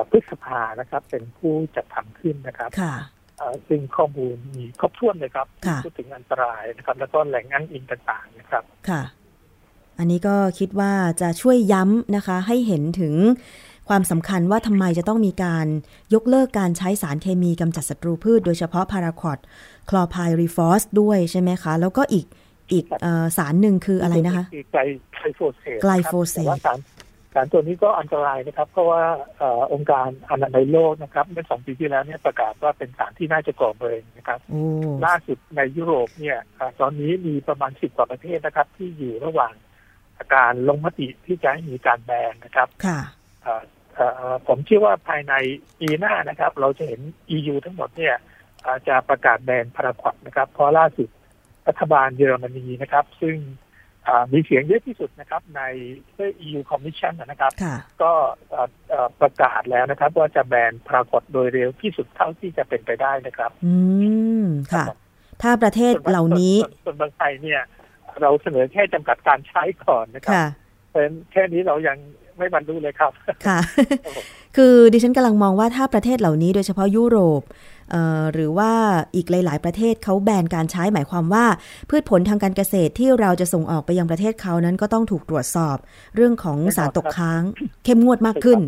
พฤษภานะครับ เป็นผู้จัดทำขึ้นนะครับซึ่งข้อมูลมีครบถ้วนเลยครับพูดถึงอันตรายนะครับ แล้วก็แหล่งอ้างอิงต่างๆนะครับค่ะ อันนี้ก็คิดว่าจะช่วยย้ำนะคะ ให้เห็นถึงความสำคัญว่าทำไมจะต้องมีการยกเลิกการใช้สารเคมีกำจัดศัตรูพืช โดยเฉพาะพาราคอดคลอไพรีฟอสด้วยใช่ไหมคะ แล้วก็อีก อีกสารหนึ่งคืออะไรนะคะไกลโฟเซตไกลโฟเซตสารสารตัวนี้ก็อันตรายนะครับ เพราะว่าองค์การอนามัยโลกนะครับเมื่อสองปีที่แล้วเนี่ยประกาศว่าเป็นสารที่น่าจะก่อมะเร็งนะครับล่าสุดในยุโรปเนี่ยตอนนี้มีประมาณสิบกว่าประเทศนะครับ ที่อยู่ระหว่างการลงมติที่จะให้มีการแบนนะครับค่ะผมเชื่อว่าภายในปีหน้านะครับ เราจะเห็น EU ทั้งหมดเนี่ยจะประกาศแบนพาราควอตนะครับเพราะล่าสุด รัฐบาลเยอรมนีนะครับ ซึ่งมีเสียงเยอะที่สุดนะครับ ใน EU Commission นะครับ ก็ประกาศแล้วนะครับ ว่าจะแบนพรากฏโดยเร็วที่สุดเท่าที่จะเป็นไปได้นะครับ อืมค่ะ ถ้าประเทศเหล่านี้ส่วนบางไทยเนี่ย เราเสนอแค่จำกัดการใช้ก่อนนะครับเป็นแค่นี้เรายังไม่บรรลุเลยครับ ค่ะ คือดิฉันกำลังมองว่าถ้าประเทศเหล่านี้โดยเฉพาะยุโรป หรือว่าอีกหลาย ๆ ประเทศเขาแบนการใช้หมายความว่า พืชผลทางการเกษตรที่เราจะส่งออกไปยังประเทศเขานั้นก็ต้องถูกตรวจสอบ เรื่องของสารตกค้างเข้มงวดมากขึ้น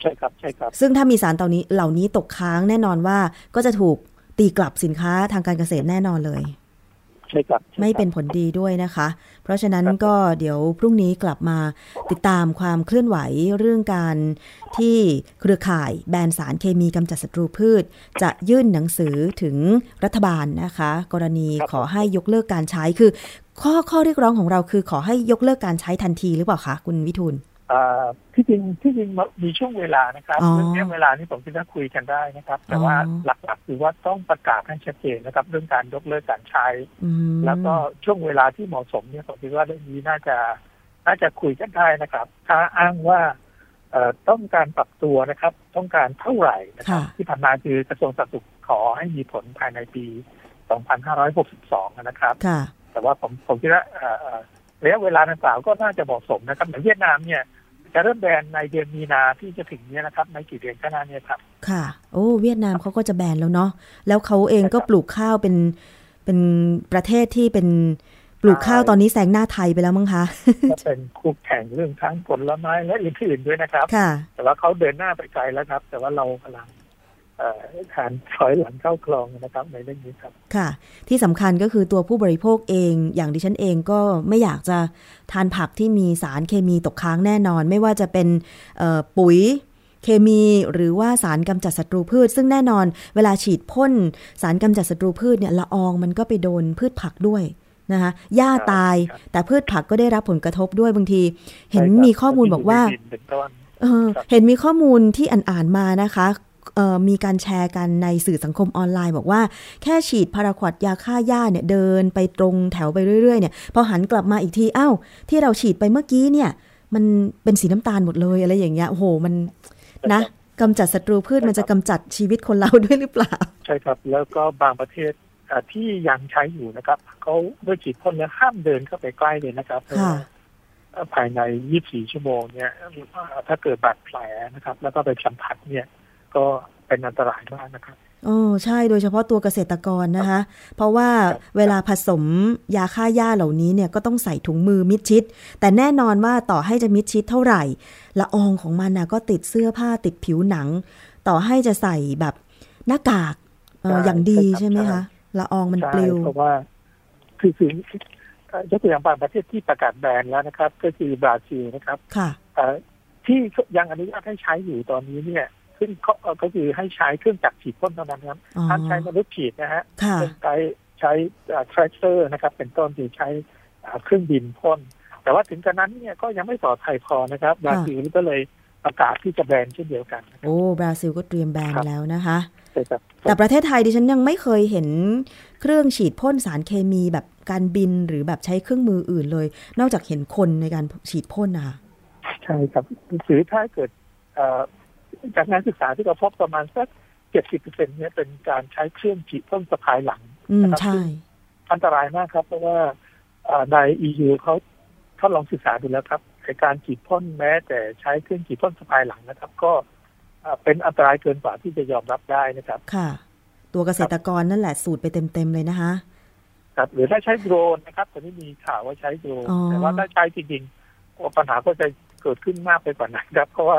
ใช่ครับใช่ครับ ซึ่งถ้ามีสารตอนนี้เหล่านี้ตกค้างแน่นอนว่าก็จะถูกตีกลับสินค้าทางการเกษตรแน่นอนเลย ใช่ครับไม่เป็นผลดีด้วยนะคะ เพราะฉะนั้นก็เดี๋ยวพรุ่งนี้กลับมาติดตามความเคลื่อนไหวเรื่องการที่เครือข่ายแบนสารเคมีกำจัดศัตรูพืช จะยื่นหนังสือถึงรัฐบาลนะคะ กรณีขอให้ยกเลิกการใช้คือ ข้อข้อเรียกร้องของเราคือขอให้ยกเลิกการใช้ทันทีหรือเปล่าคะคุณวิทูล ที่จริงที่จริงมีช่วงเวลานะครับเรื่องนี้เวลานี้ผมคิดว่าคุยกันได้นะครับ แต่ว่าหลักๆคือว่าต้องประกาศให้ชัดเจนนะครับ เรื่องการยกเลิกการใช้ แล้วก็ช่วงเวลาที่เหมาะสมเนี่ยผมคิดว่าเรื่องนี้น่าจะน่าจะคุยกันได้นะครับ ถ้าอ้างว่าต้องการปรับตัวนะครับ ต้องการเท่าไหร่นะครับที่ผ่านมาคือกระทรวงสาธารณสุขขอให้มีผลภายในปี 2562 นะครับแต่ว่าผมผมคิดว่าระยะเวลาดังกล่าวก็น่าจะเหมาะสมนะครับอย่างเวียดนามเนี่ย จะเริ่มแบนในเดือนมีนาที่จะถึงนี้นะครับในกี่เดือนข้างหน้านี้ครับ ค่ะ โอ้เวียดนามเขาก็จะแบนแล้วเนาะแล้วเขาเองก็ปลูกข้าวเป็นเป็นประเทศที่เป็นปลูกข้าวตอนนี้แซงหน้าไทยไปแล้วมั้งคะก็เป็นคู่แข่งเรื่องทั้งผลไม้และอื่นๆด้วยนะครับค่ะแต่ว่าเขาเดินหน้าไปไกลแล้วครับ แต่ว่าเรากำลัง ฐานถอยหลังเข้าคลองนะครับในเรื่องนี้ครับ ค่ะ ที่สำคัญก็คือตัวผู้บริโภคเอง อย่างดิฉันเองก็ไม่อยากจะทานผักที่มีสารเคมีตกค้างแน่นอน ไม่ว่าจะเป็นปุ๋ยเคมีหรือว่าสารกำจัดศัตรูพืช ซึ่งแน่นอนเวลาฉีดพ่นสารกำจัดศัตรูพืชเนี่ยละอองมันก็ไปโดนพืชผักด้วยนะคะหญ้าตายแต่พืชผักก็ได้รับผลกระทบด้วยบางที เห็นมีข้อมูลบอกว่าเห็นมีข้อมูลที่อ่านๆมานะคะ มีการแชร์กันในสื่อสังคมออนไลน์ บอกว่าแค่ฉีดพาราควดยาฆ่าหญ้าเนี่ยเดินไปตรงแถวไปเรื่อยๆเนี่ยพอหันกลับมาอีกทีอ้าวที่เราฉีดไปเมื่อกี้เนี่ย มันเป็นสีน้ำตาลหมดเลยอะไรอย่างเงี้ยโอ้โหมันนะกำจัดศัตรูพืชมันจะกำจัดชีวิตคนเราด้วยหรือเปล่า ใช่ครับ แล้วก็บางประเทศที่ยังใช้อยู่นะครับเขาด้วยฉีดพ่นแล้วห้ามเดินเข้าไปใกล้เลยนะครับภายใน 24 ชั่วโมงเนี่ยถ้าเกิดบาดแผลนะครับ แล้วก็ไปสัมผัสเนี่ย ก็เป็นอันตรายมากนะครับโอ้ใช่โดยเฉพาะตัวเกษตรกรนะคะ เพราะว่าเวลาผสมยาฆ่าหญ้าเหล่านี้เนี่ยก็ต้องใส่ถุงมือมิดชิด แต่แน่นอนว่าต่อให้จะมิดชิดเท่าไหร่ ละอองของมันนะก็ติดเสื้อผ้าติดผิวหนัง ต่อให้จะใส่แบบหน้ากากอย่างดีใช่ไหมคะละอองมันปลิวเพราะว่าคือคือยกตัวอย่างบางประเทศที่ประกาศแบนแล้วนะครับ ก็คือบราซิลนะครับ ค่ะที่ยังอนุญาตให้ใช้อยู่ตอนนี้เนี่ย ซึ่งก็คือให้ใช้เครื่องจักรฉีดพ่นเท่านั้นครับห้ามใช้มนุษย์ฉีดนะฮะใช้ใช้แทรกเตอร์นะครับ เป็นต้นที่ใช้เครื่องบินพ่นแต่ว่าถึงกระนั้นเนี่ยก็ยังไม่ปลอดภัยพอนะครับบราซิลก็เลยประกาศที่จะแบนเช่นเดียวกัน โอ้ บราซิลก็เตรียมแบนแล้วนะคะใช่ครับแต่ประเทศไทยดิฉันยังไม่เคยเห็นเครื่องฉีดพ่นสารเคมีแบบการบินหรือแบบใช้เครื่องมืออื่นเลย นอกจากเห็นคนในการฉีดพ่นนะคะใช่ครับหรือถ้าเกิด จากงานศึกษาที่เราพบประมาณสักเจ็ดสิบเปอร์เซ็นเนี่ยเป็นการใช้เครื่องฉีดพ่นสะพายหลังนะครับอันตรายมากครับ เพราะว่าใน EU เขาทดลองศึกษาดูแล้วครับการฉีดพ่นแม้แต่ใช้เครื่องฉีดพ่นสะพายหลังนะครับ ก็เป็นอันตรายเกินกว่าที่จะยอมรับได้นะครับ ค่ะ ตัวเกษตรกรนั่นแหละสูตรไปเต็มๆเลยนะคะครับหรือถ้าใช้โดรนนะครับตอนนี้มีข่าวว่าใช้โดรนแต่ว่าถ้าใช้จริงๆปัญหาก็จะเกิดขึ้นมากไปกว่านั้นครับ เพราะว่า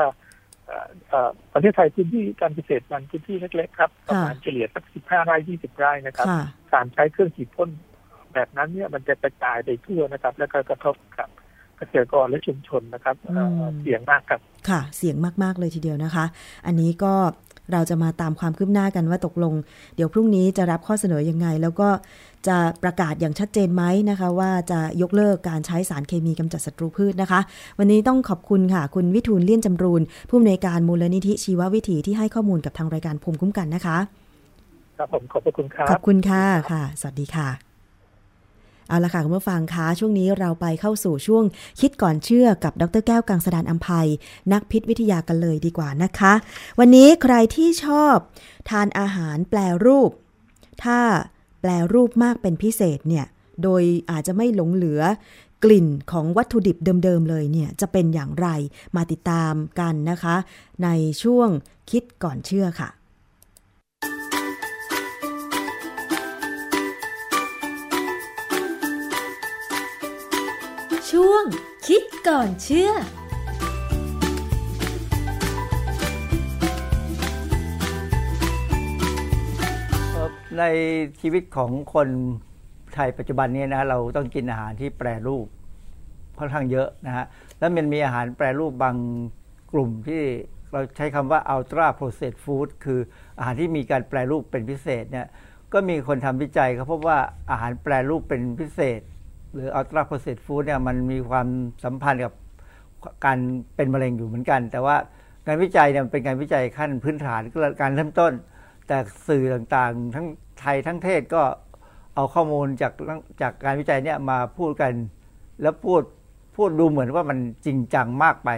ประเทศไทยพื้นที่การเกษตรมันพื้นที่เล็กๆครับประมาณเฉลี่ยสักสิบห้าไร่ยี่สิบไร่นะครับการใช้เครื่องฉีดพ่นแบบนั้นเนี่ยมันจะกระจายไปทั่วนะครับ แล้วก็กระทบกับเกษตรกรและชุมชนนะครับเสี่ยงมากครับค่ะ เสี่ยงมากๆเลยทีเดียวนะคะ อันนี้ก็ เราจะมาตามความคืบหน้ากันว่าตกลง เดี๋ยวพรุ่งนี้จะรับข้อเสนอยังไง แล้วก็จะประกาศอย่างชัดเจนไหมนะคะ ว่าจะยกเลิกการใช้สารเคมีกำจัดศัตรูพืชนะคะ วันนี้ต้องขอบคุณค่ะ คุณวิทูลเลี่ยนจำรูนผู้อำนวยการมูลนิธิชีววิถีที่ให้ข้อมูลกับทางรายการภูมิคุ้มกันนะคะ ครับผมขอบคุณครับขอบคุณค่ะค่ะ สวัสดีค่ะ เอาละค่ะคุณผู้ฟังคะช่วงนี้เราไปเข้าสู่ช่วงคิดก่อนเชื่อกับดรแก้วกังสดานอัมภัยนักพิษวิทยากันเลยดีกว่านะคะ วันนี้ใครที่ชอบทานอาหารแปลรูป ถ้าแปลรูปมากเป็นพิเศษเนี่ยโดยอาจจะไม่หลงเหลือกลิ่นของวัตถุดิบเดิมๆเลยเนี่ยจะเป็นอย่างไรมาติดตามกันนะคะ ในช่วงคิดก่อนเชื่อค่ะ ก่อนเชื่อในชีวิตของคนไทยปัจจุบันนี้นะเราต้องกินอาหารที่แปรรูปค่อนข้างเยอะนะฮะแล้วมันมีอาหารแปรรูปบางกลุ่มที่เราใช้คำว่า ultra processed food คืออาหารที่มีการแปรรูปเป็นพิเศษเนี่ยก็มีคนทำวิจัยเขาพบว่าอาหารแปรรูปเป็นพิเศษ หรือ ultra processed food เนี่ยมันมีความสัมพันธ์กับการเป็นมะเร็งอยู่เหมือนกัน แต่ว่างานวิจัยเนี่ยเป็นการวิจัยขั้นพื้นฐานการเริ่มต้น แต่สื่อต่างๆ ทั้งไทยทั้งเทศก็เอาข้อมูลจากจากการวิจัยเนี่ยมาพูดกัน แล้วพูดพูดดูเหมือนว่ามันจริงจังมากไป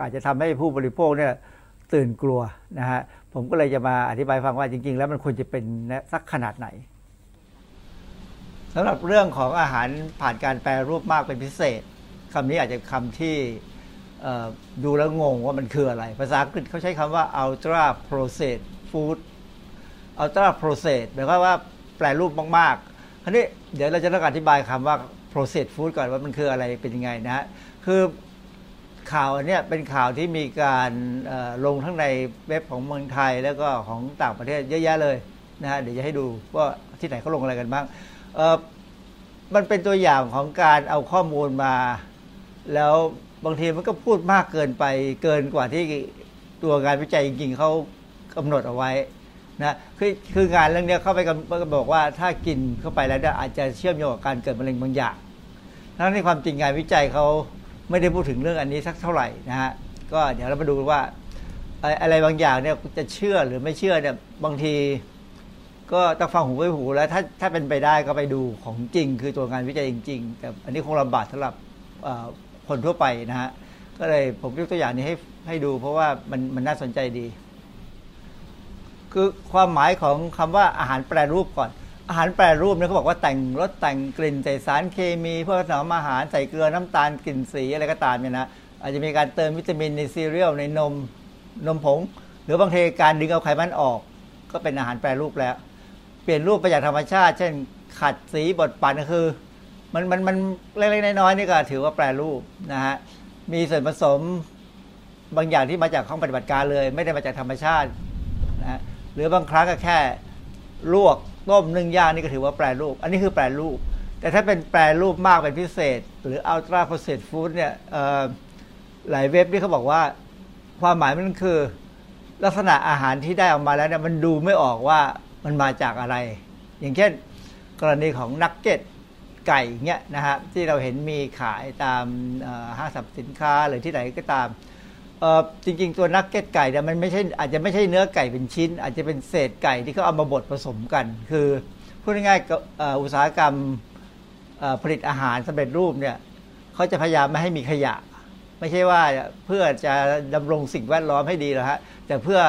อาจจะทำให้ผู้บริโภคเนี่ยตื่นกลัวนะฮะผมก็เลยจะมาอธิบายฟังว่าจริง ๆ แล้วมันควรจะเป็นสักขนาดไหน สำหรับเรื่องของอาหารผ่านการแปรรูปมากเป็นพิเศษคำนี้อาจจะคำที่ดูแล้วงงว่ามันคืออะไร ภาษาอังกฤษเขาใช้คำว่า ultra processed food ultra processed หมายความว่าแปรรูปมากๆคราวนี้เดี๋ยวเราจะต้องอธิบายคำว่า processed food ก่อนว่ามันคืออะไรเป็นยังไงนะฮะคือข่าวอันนี้เป็นข่าวที่มีการลงทั้งในเว็บของเมืองไทยแล้วก็ของต่างประเทศเยอะแยะเลยนะฮะเดี๋ยวจะให้ดูว่าที่ไหนเขาลงอะไรกันบ้าง มันเป็นตัวอย่างของการเอาข้อมูลมา แล้วบางทีมันก็พูดมากเกินไปเกินกว่าที่ตัวงานวิจัยจริงๆเขากำหนดเอาไว้นะคือคืองานเรื่องนี้เข้าไปก็บอกว่าถ้ากินเข้าไปแล้วอาจจะเชื่อมโยงกับการเกิดมะเร็งบางอย่างทั้งในความจริงงานวิจัยเขาไม่ได้พูดถึงเรื่องอันนี้สักเท่าไหร่นะฮะก็เดี๋ยวเรามาดูว่าอะไรบางอย่างเนี่ยจะเชื่อหรือไม่เชื่อเนี่ยบางที ก็ต้องฟังหูไว้หูแล้วถ้าถ้าเป็นไปได้ก็ไปดูของจริง คือตัวงานวิจัยจริง ๆ แต่อันนี้คงลำบากสำหรับคนทั่วไปนะฮะก็เลยผมยกตัวอย่างนี้ให้ให้ดู เพราะว่ามันมันน่าสนใจดี คือความหมายของคำว่าอาหารแปรรูปก่อน อาหารแปรรูปเนี่ยเขาบอกว่าแต่งรสแต่งกลิ่นใส่สารเคมีเพื่อถนอมอาหารใส่เกลือน้ำตาลกลิ่นสีอะไรก็ตามเนี่ยนะอาจจะมีการเติมวิตามินในซีเรียลในนมนมผง หรือบางทีการดึงเอาไขมันออก ก็เป็นอาหารแปรรูปแล้ว เปลี่ยนรูปไปจากธรรมชาติ เช่น ขัดสีบดปั่นก็คือ มันมันมันเล็กๆน้อยๆนี่ก็ถือว่าแปรรูปนะฮะมีส่วนผสมบางอย่างที่มาจากห้องปฏิบัติการเลย ไม่ได้มาจากธรรมชาตินะหรือบางครั้งก็แค่ลวกต้มนึ่งย่างนี่ก็ถือว่าแปรรูป อันนี้คือแปรรูป แต่ถ้าเป็นแปรรูปมากเป็นพิเศษ หรือ ultra processed food เนี่ยหลายเว็บที่เขาบอกว่า ความหมายมันคือ ลักษณะอาหารที่ได้ออกมาแล้วเนี่ยมันดูไม่ออกว่า มันมาจากอะไร อย่างเช่น กรณีของนักเก็ตไก่เงี้ยนะฮะที่เราเห็นมีขายตามห้างสรรพสินค้าหรือที่ไหนก็ตามจริงๆ ตัวนักเก็ตไก่เนี่ยมันไม่ใช่อาจจะไม่ใช่เนื้อไก่เป็นชิ้น อาจจะเป็นเศษไก่ที่เขาเอามาบดผสมกัน คือพูดง่ายๆอุตสาหกรรมผลิตอาหารสำเร็จรูปเนี่ยเขาจะพยายามไม่ให้มีขยะ ไม่ใช่ว่าเพื่อจะดำรงสิ่งแวดล้อมให้ดีหรอกฮะแต่เพื่อ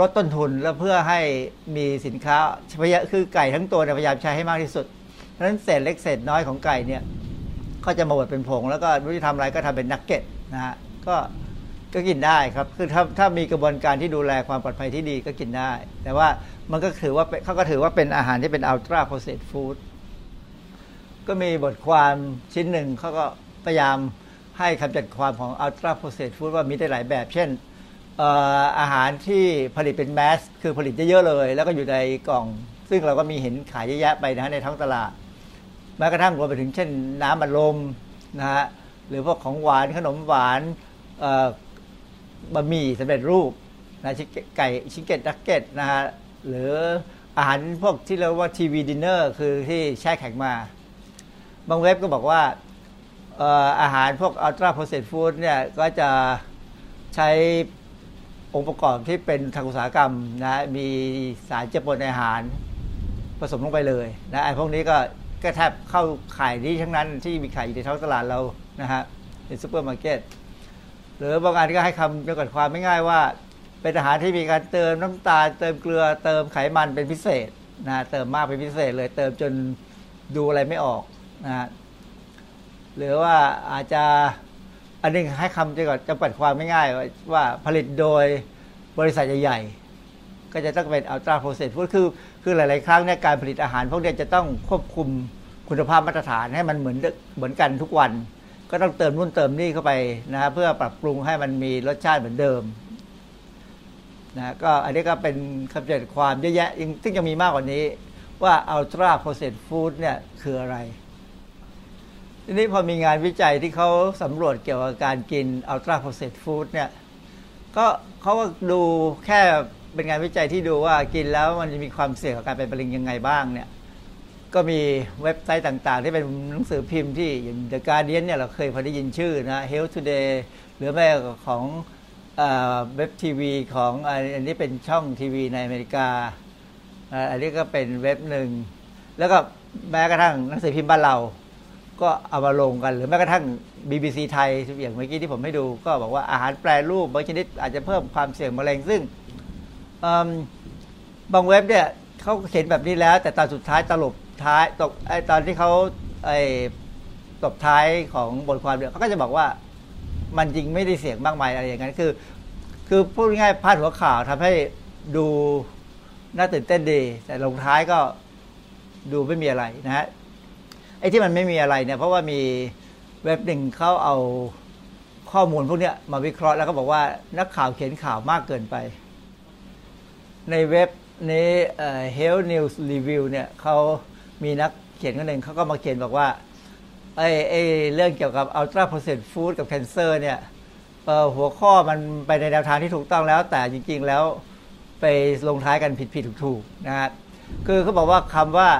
ลดต้นทุนและเพื่อให้มีสินค้าพยาคือไก่ทั้งตัวพยายามใช้ให้มากที่สุดเพราะฉะนั้นเศษเล็กเศษน้อยของไก่เนี่ยเขาจะมาบดเป็นผง แล้วก็ไม่รู้จะทำอะไรก็ทำเป็นนักเก็ตนะฮะก็ก็กินได้ครับ คือถ้าถ้ามีกระบวนการที่ดูแลความปลอดภัยที่ดีก็กินได้ แต่ว่ามันก็ถือว่าเขาก็ถือว่าเป็นอาหารที่เป็นอัลตราโปรเซสฟู้ดก็มีบทความชิ้นหนึ่งเขาก็พยายามให้คำจัดความของ ultra-processed food ว่ามีได้หลายแบบ เช่น อาหารที่ผลิตเป็น mass คือผลิตเยอะๆเลย แล้วก็อยู่ในกล่อง ซึ่งเราก็มีเห็นขายเยอะแยะไปนะฮะในท้องตลาดแม้กระทั่งรวมไปถึงเช่นน้ำอัดลมนะฮะหรือพวกของหวานขนมหวานบะหมี่สำเร็จรูปนะชิไก่ chicken nugget นะฮะหรืออาหารพวกที่เรียกว่า TV dinner คือที่แช่แข็งมา บางเว็บก็บอกว่าอาหารพวก ultra-processed food เนี่ยก็จะใช้ องค์ประกอบที่เป็นทางอุตสาหกรรมนะมีสารเจือปนในอาหารผสมลงไปเลยนะไอ้พวกนี้ก็ก็แทบเข้าข่ายนี้ทั้งนั้นที่มีขายอยู่ในท้องตลาดเรานะฮะในซูเปอร์มาร์เก็ตหรือบางอันก็ให้คำจำกัดความไม่ง่ายว่า เป็นอาหารที่มีการเติมน้ำตาลเติมเกลือเติมไขมันเป็นพิเศษนะเติมมากเป็นพิเศษเลยเติมจนดูอะไรไม่ออกนะหรือว่าอาจจะอันนึงให้คำจำกัดจำกัดความไม่ง่ายว่าผลิตโดย บริษัทใหญ่ๆ ก็จะต้องเป็นอัลตราโปรเซสฟู้ดคือ คือหลาย ๆ ครั้งเนี่ยการผลิตอาหารพวกนี้จะต้องควบคุมคุณภาพมาตรฐานให้มันเหมือนเหมือนกันทุกวัน ก็ต้องเติมนู่นเติมนี่เข้าไปนะฮะเพื่อปรับปรุงให้มันมีรสชาติเหมือนเดิมนะก็อันนี้ก็เป็นคำจำกัดความเยอะแยะยังซึ่งยังมีมากกว่านี้ว่า ultra processed food เนี่ยคืออะไรทีนี้พอมีงานวิจัยที่เขาสำรวจเกี่ยวกับการกิน ultra processed food เนี่ย ก็เขาก็ดูแค่เป็นงานวิจัยที่ดูว่ากินแล้วมันจะมีความเสี่ยงกับการเป็นมะเร็งยังไงบ้างเนี่ยก็มีเว็บไซต์ต่างๆ ที่เป็นหนังสือพิมพ์ที่อย่าง The Guardian เนี่ยเราเคยพอได้ยินชื่อนะ Health Today หรือแม้ของเว็บทีวีของอันนี้เป็นช่องทีวีในอเมริกา อันนี้ก็เป็นเว็บหนึ่ง แล้วก็แม้กระทั่งหนังสือพิมพ์บ้านเรา ก็เอามาลงกันหรือแม้กระทั่ง BBC ไทยอย่างเมื่อกี้ที่ผมให้ดูก็บอกว่าอาหารแปรรูปบางชนิดอาจจะเพิ่มความเสี่ยงมะเร็งซึ่งบางเว็บเนี่ยเขาเขียนแบบนี้แล้ว แต่ตอนสุดท้ายตลบท้ายตกไอตอนที่เขาไอตบท้ายของบทความเนี่ยเขาก็จะบอกว่ามันจริงไม่ได้เสี่ยงมากมายอะไรอย่างนั้นคือ คือพูดง่ายๆพาดหัวข่าวทำให้ดูน่าตื่นเต้นดี แต่ลงท้ายก็ดูไม่มีอะไรนะฮะ อ้ที่มันไม่มีอะไรเนี่ยเพราะว่ามีเว็บหนึ่งเขาเอาข้อมูลพวกนี้มาวิเคราะห์แล้วก็บอกว่านักข่าวเขียนข่าวมากเกินไป ในเว็บนี้ Health News Review เนี่ยเขามีนักเขียนคนหนึ่งเขาก็มาเขียนบอกว่าไอ้ไอ้เรื่องเกี่ยวกับ ultra processed food กับ cancer เนี่ยหัวข้อมันไปในแนวทางที่ถูกต้องแล้ว แต่จริง ๆ แล้วไปลงท้ายกันผิดผิดถูกถูกนะฮะคือเขาบอกว่าคำว่า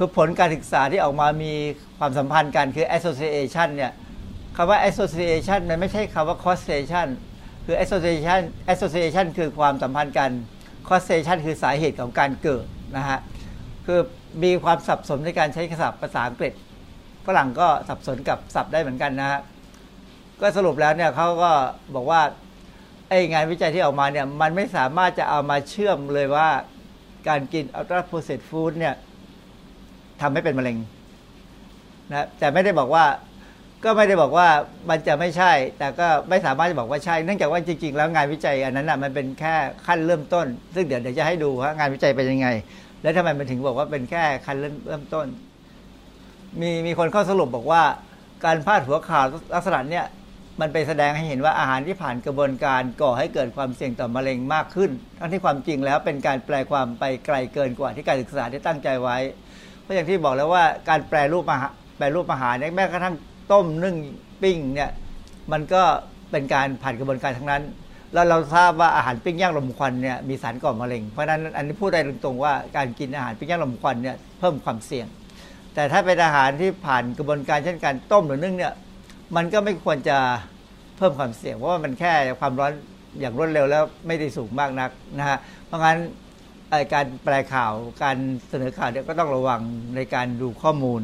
คือผลการศึกษาที่ออกมามีความสัมพันธ์กันคือ association เนี่ยคำว่า association มันไม่ใช่คำว่า causation คือ association association คือความสัมพันธ์กัน causation คือสาเหตุของการเกิดนะฮะ คือมีความสับสนในการใช้ศัพท์ภาษาอังกฤษฝรั่งก็สับสนกับศัพท์ได้เหมือนกันนะฮะ ก็สรุปแล้วเนี่ยเขาก็บอกว่าไอ้งานวิจัยที่ออกมาเนี่ยมันไม่สามารถจะเอามาเชื่อมเลยว่าการกิน ultra processed food เนี่ย ทำให้เป็นมะเร็งนะแต่ไม่ได้บอกว่าก็ไม่ได้บอกว่ามันจะไม่ใช่ แต่ก็ไม่สามารถจะบอกว่าใช่ เนื่องจากว่าจริง ๆ แล้วงานวิจัยอันนั้นอะมันเป็นแค่ขั้นเริ่มต้น ซึ่งเดี๋ยวเดี๋ยวจะให้ดูว่างานวิจัยเป็นยังไง แล้วทำไมมันถึงบอกว่าเป็นแค่ขั้นเริ่มเริ่มต้น มีมีคนเข้าสรุปบอกว่า การพาดหัวข่าวลักษณะเนี้ยมันไปแสดงให้เห็นว่าอาหารที่ผ่านกระบวนการก่อให้เกิดความเสี่ยงต่อมะเร็งมากขึ้น ทั้งที่ความจริงแล้วเป็นการแปลความไปไกลเกินกว่าที่การศึกษาที่ตั้งใจไว้ ราะอย่างที่บอกแล้วว่าการแปลรูปอาหารแปลรูปอาหารเนี่ยแม้กระทั่งต้มนึ่งปิ้งเนี่ยมันก็เป็นการผ่านกระบวนการทั้งนั้น แล้วเราทราบว่าอาหารปิ้งย่างลมควันเนี่ยมีสารก่อมะเร็ง เพราะฉะนั้นอันนี้พูดได้ตรงๆว่าการกินอาหารปิ้งย่างลมควันเนี่ยเพิ่มความเสี่ยง แต่ถ้าเป็นอาหารที่ผ่านกระบวนการเช่นการต้มหรือนึ่งเนี่ยมันก็ไม่ควรจะเพิ่มความเสี่ยงเพราะว่ามันแค่ความร้อนอย่างรวดเร็วแล้วไม่ได้สูงมากนักนะฮะเพราะงั้น การแปลข่าวการเสนอข่าวเนี่ยก็ต้องระวังในการดูข้อมูล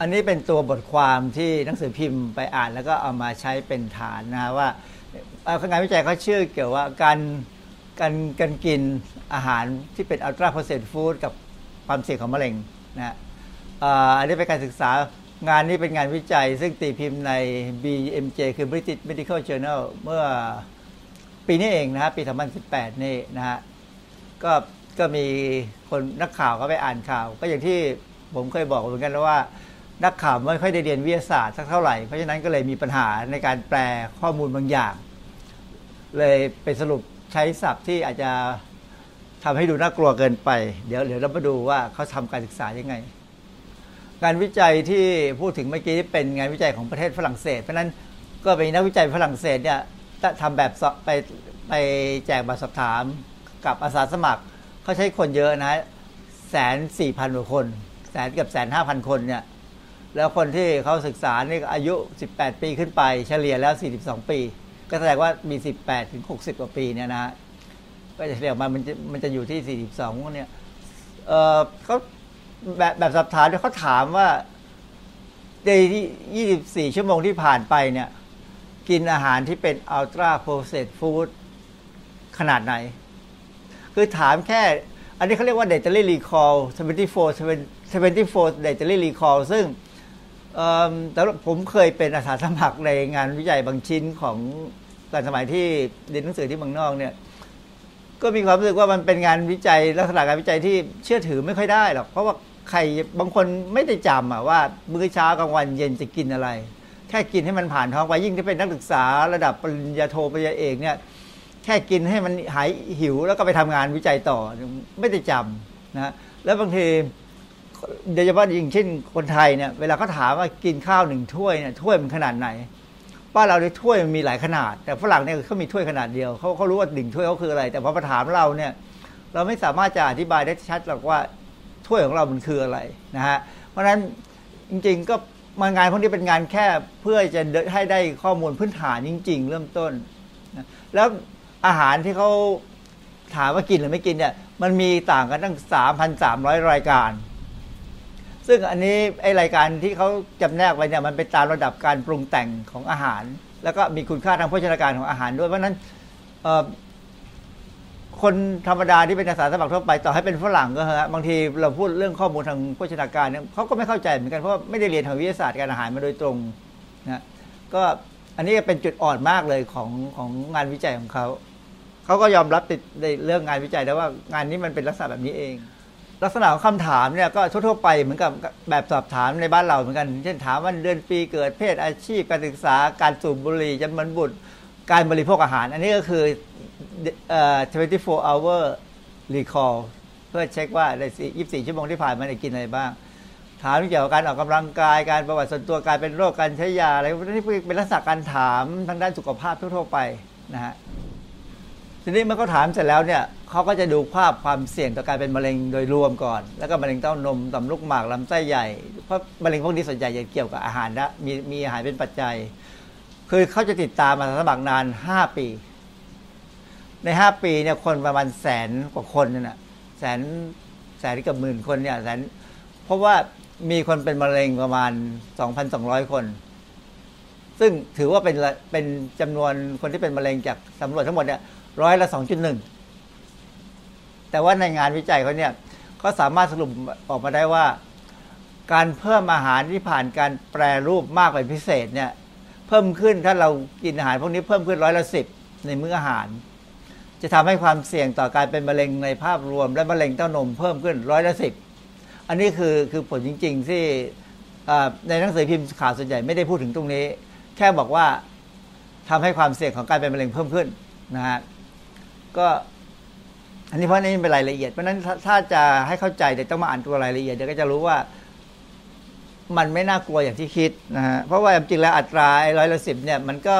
อันนี้เป็นตัวบทความที่หนังสือพิมพ์ไปอ่านแล้วก็เอามาใช้เป็นฐานนะว่างานวิจัยเขาเชื่อเกี่ยวว่าการการการกินอาหารที่เป็นอัลตราโปรเซสฟู้ดกับความเสี่ยงของมะเร็งนะอันนี้เป็นการศึกษางานนี้เป็นงานวิจัย ซึ่งตีพิมพ์ใน BMJ คือ British Medical Journal เมื่อปีนี้เองนะฮะปี 2018 นี่นะฮะ ก็ก็มีคนนักข่าวก็ไปอ่านข่าว ก็อย่างที่ผมเคยบอกเหมือนกันแล้วว่า นักข่าวไม่ค่อยได้เรียนวิทยาศาสตร์สักเท่าไหร่ เพราะฉะนั้นก็เลยมีปัญหาในการแปลข้อมูลบางอย่าง เลยไปสรุปใช้ศัพท์ที่อาจจะทำให้ดูน่ากลัวเกินไป เดี๋ยวเดี๋ยวเรามาดูว่าเขาทำการศึกษายังไง งานวิจัยที่พูดถึงเมื่อกี้เป็นงานวิจัยของประเทศฝรั่งเศส เพราะนั้นก็เป็นนักวิจัยฝรั่งเศสเนี่ยทำแบบไปไปแจกบัตรสอบถาม กับอาสาสมัครเขาใช้คนเยอะนะแสนสี่พันกว่าคน แสนกับแสนห้าพันคนเนี่ย แล้วคนที่เขาศึกษานี่อายุ 18 ปีขึ้นไป เฉลี่ยแล้ว 42 ปี ก็แสดงว่ามี 18 ถึง 60 กว่าปีเนี่ยนะก็จะเฉลี่ยมามันจะมันจะอยู่ที่ 42เนี่ยเออเขาแบบแบบสอบถามเขาถามว่าในที่24 ชั่วโมงที่ผ่านไปเนี่ย กินอาหารที่เป็นอัลตราโปรเซสฟู้ดขนาดไหน คือถามแค่ อันนี้เขาเรียกว่า data recall 24 24 data recall ซึ่งแต่ผมเคยเป็นอาสาสมัครในงานวิจัยบางชิ้นของตอนสมัยที่เรียนหนังสือที่เมืองนอกเนี่ย ก็มีความรู้สึกว่ามันเป็นงานวิจัยลักษณะการวิจัยที่เชื่อถือไม่ค่อยได้หรอกเพราะว่าใครบางคนไม่ได้จำอะว่ามื้อเช้ากลางวันเย็นจะกินอะไร แค่กินให้มันผ่านท้องไปยิ่งที่เป็นนักศึกษาระดับปริญญาโทปริญญาเอกเนี่ย ค่กินให้มันหายหิวแล้วก็ไปทำงานวิจัยต่อไม่ได้จำนะแล้วบางทีโดยเฉพาะอยิ่งเช่นคนไทยเนี่ยเวลาเขาถามว่ากินข้าวหนึ่งถ้วยเนี่ยถ้วยมันขนาดไหนบ้านเราในถ้วยมันมีหลายขนาด แต่ฝรั่งเนี่ยเขามีถ้วยขนาดเดียวเขาเขารู้ว่าหนึ่งถ้วยเขาคืออะไร แต่พอมาถามเราเนี่ยเราไม่สามารถจะอธิบายได้ชัดหรอกว่าถ้วยของเรามันคืออะไรนะฮะเพราะฉะนั้นจริงๆก็มางานพวกนี้เป็นงานแค่เพื่อจะให้ได้ข้อมูลพื้นฐานจริง ๆ เริ่มต้นนะแล้ว อาหารที่เขาถามว่ากินหรือไม่กินเนี่ย มันมีต่างกันตั้ง 3,300 รายการ ซึ่งอันนี้ไอรายการที่เขาจำแนกไว้เนี่ยมันเป็นตามระดับการปรุงแต่งของอาหาร แล้วก็มีคุณค่าทางโภชนาการของอาหารด้วยเพราะนั้นคนธรรมดาที่เป็นอาสาสมัครทั่วไปต่อให้เป็นฝรั่งก็ฮะบางทีเราพูดเรื่องข้อมูลทางโภชนาการเนี่ยเขาก็ไม่เข้าใจเหมือนกันเพราะไม่ได้เรียนทางวิทยาศาสตร์การอาหารมาโดยตรงนะก็อันนี้เป็นจุดอ่อนมากเลยของของงานวิจัยของเขา เขาก็ยอมรับติดในเรื่องงานวิจัยแล้วว่างานนี้มันเป็นลักษณะแบบนี้เอง ลักษณะของคำถามเนี่ยก็ทั่วๆไปเหมือนกับแบบสอบถามในบ้านเราเหมือนกัน เช่นถามวันเดือนปีเกิดเพศอาชีพการศึกษาการสูบบุหรี่จำนวนบุตรการบริโภคอาหาร อันนี้ก็คือเอ่อ24 hour recall เพื่อเช็คว่าใน 24 ชั่วโมงที่ผ่านมาได้กินอะไรบ้างถามเกี่ยวกับการออกกำลังกายการประวัติส่วนตัวการเป็นโรคการใช้ยาอะไรนี่เป็นลักษณะการถามทางด้านสุขภาพทั่วๆไปนะฮะ ทีนี้เมื่อเขาถามเสร็จแล้วเนี่ยเขาก็จะดูภาพความเสี่ยงต่อการเป็นมะเร็งโดยรวมก่อน แล้วก็มะเร็งเต้านมต่อมลูกหมากลำไส้ใหญ่ เพราะมะเร็งพวกนี้ส่วนใหญ่จะเกี่ยวกับอาหารนะมีมีอาหารเป็นปัจจัย คือเขาจะติดตามมาสมัครนานห้าปี ในห้าปีเนี่ยคนประมาณแสนกว่าคนนี่ยแสนแสนกับหมื่นคนเนี่ยแสนเพราะว่ามีคนเป็นมะเร็งประมาณสองพันสองร้อยคน ซึ่งถือว่าเป็นเป็นจำนวนคนที่เป็นมะเร็งจากสำรวจทั้งหมดเนี่ย ร้อยละสองจุดหนึ่งแต่ว่าในงานวิจัยเขาเนี่ยเขาสามารถสรุปออกมาได้ว่า การเพิ่มอาหารที่ผ่านการแปรรูปมากเป็นพิเศษเนี่ยเพิ่มขึ้นถ้าเรากินอาหารพวกนี้เพิ่มขึ้นร้อยละสิบในมื้ออาหาร จะทำให้ความเสี่ยงต่อการเป็นมะเร็งในภาพรวม และมะเร็งเต้านมเพิ่มขึ้นร้อยละสิบอันนี้คือคือผลจริง ๆ ที่ในหนังสือพิมพ์ข่าวส่วนใหญ่ไม่ได้พูดถึงตรงนี้ แค่บอกว่าทำให้ความเสี่ยงของการเป็นมะเร็งเพิ่มขึ้นนะฮะ ก็ อันนี้เพราะนี่เป็นรายละเอียด เพราะนั้นถ้าจะให้เข้าใจเดี๋ยวต้องมาอ่านตัวรายละเอียดเดี๋ยวก็จะรู้ว่า มันไม่น่ากลัวอย่างที่คิดนะฮะเพราะว่าจริงแล้วอัตราร้อยละสิบเนี่ย มันก็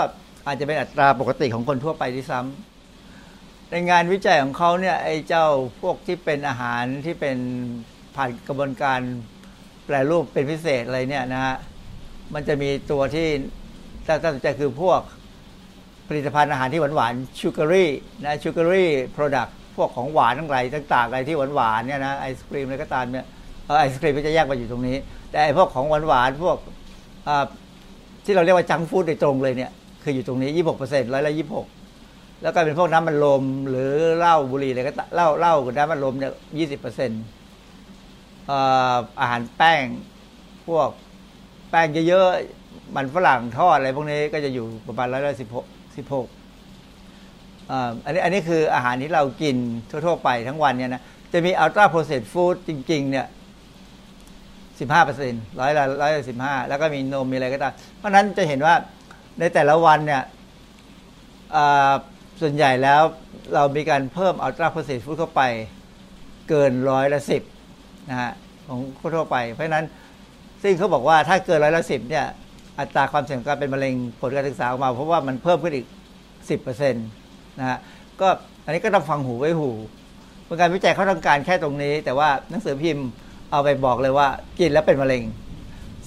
อาจจะเป็นอัตราปกติของคนทั่วไปที่ซ้ำในงานวิจัยของเขาเนี่ยไอ้เจ้าพวกที่เป็นอาหารที่เป็นผ่านกระบวนการแปรรูปเป็นพิเศษอะไรเนี่ยนะฮะมันจะมีตัวที่ถ้าสนใจคือพวก ผลิตภัณฑ์อาหารที่หวานหวาน sugary นะ sugary product พวกของหวานทั้งหลายต่างๆอะไรที่หวานหวานเนี่ยนะไอศครีมอะไรก็ตามเนี่ยไอศครีมก็จะแยกมาอยู่ตรงนี้ แต่ไอพวกของหวานหวานพวกที่เราเรียกว่า junk food โดยตรงเลยเนี่ยคืออยู่ตรงนี้ยี่หกเปอร์เซ็นต์ร้อยละยี่หกแล้วก็เป็นพวกน้ำอัดลมหรือเหล้าบุหรี่อะไรก็เหล้าเหล้ากับน้ำมันลมเนี่ยยี่สิบเปอร์เซ็นต์อาหารแป้งพวกแป้งเยอะๆมันฝรั่งทอดอะไรพวกนี้ก็จะอยู่ประมาณร้อยละสิ บหกสิบหกอันนี้อันนี้คืออาหารที่เรากินทั่ว ๆ ไปทั้งวันเนี่ยนะจะมีอัลตราโปรเซสฟู้ดจริง ๆ เนี่ยสิบห้าเปอร์เซ็นต์ร้อยละร้อยละสิบห้าแล้วก็มีนมมีอะไรก็ตามเพราะนั้นจะเห็นว่าในแต่ละวันเนี่ยส่วนใหญ่แล้วเรามีการเพิ่มอัลตราโปรเซสฟู้ดเข้าไปเกินร้อยละสิบนะฮะของทั่วไป เพราะฉะนั้นซึ่งเขาบอกว่าถ้าเกินร้อยละสิบเนี่ย อัตราความเสี่ยงการเป็นมะเร็งผลการศึกษาออกมา เพราะว่ามันเพิ่มขึ้นอีกสิบเปอร์เซ็นต์นะฮะก็อันนี้ก็ต้องฟังหูไว้หูเป็นการวิจัยเขาต้องการแค่ตรงนี้ แต่ว่าหนังสือพิมพ์เอาไปบอกเลยว่า กินแล้วเป็นมะเร็ง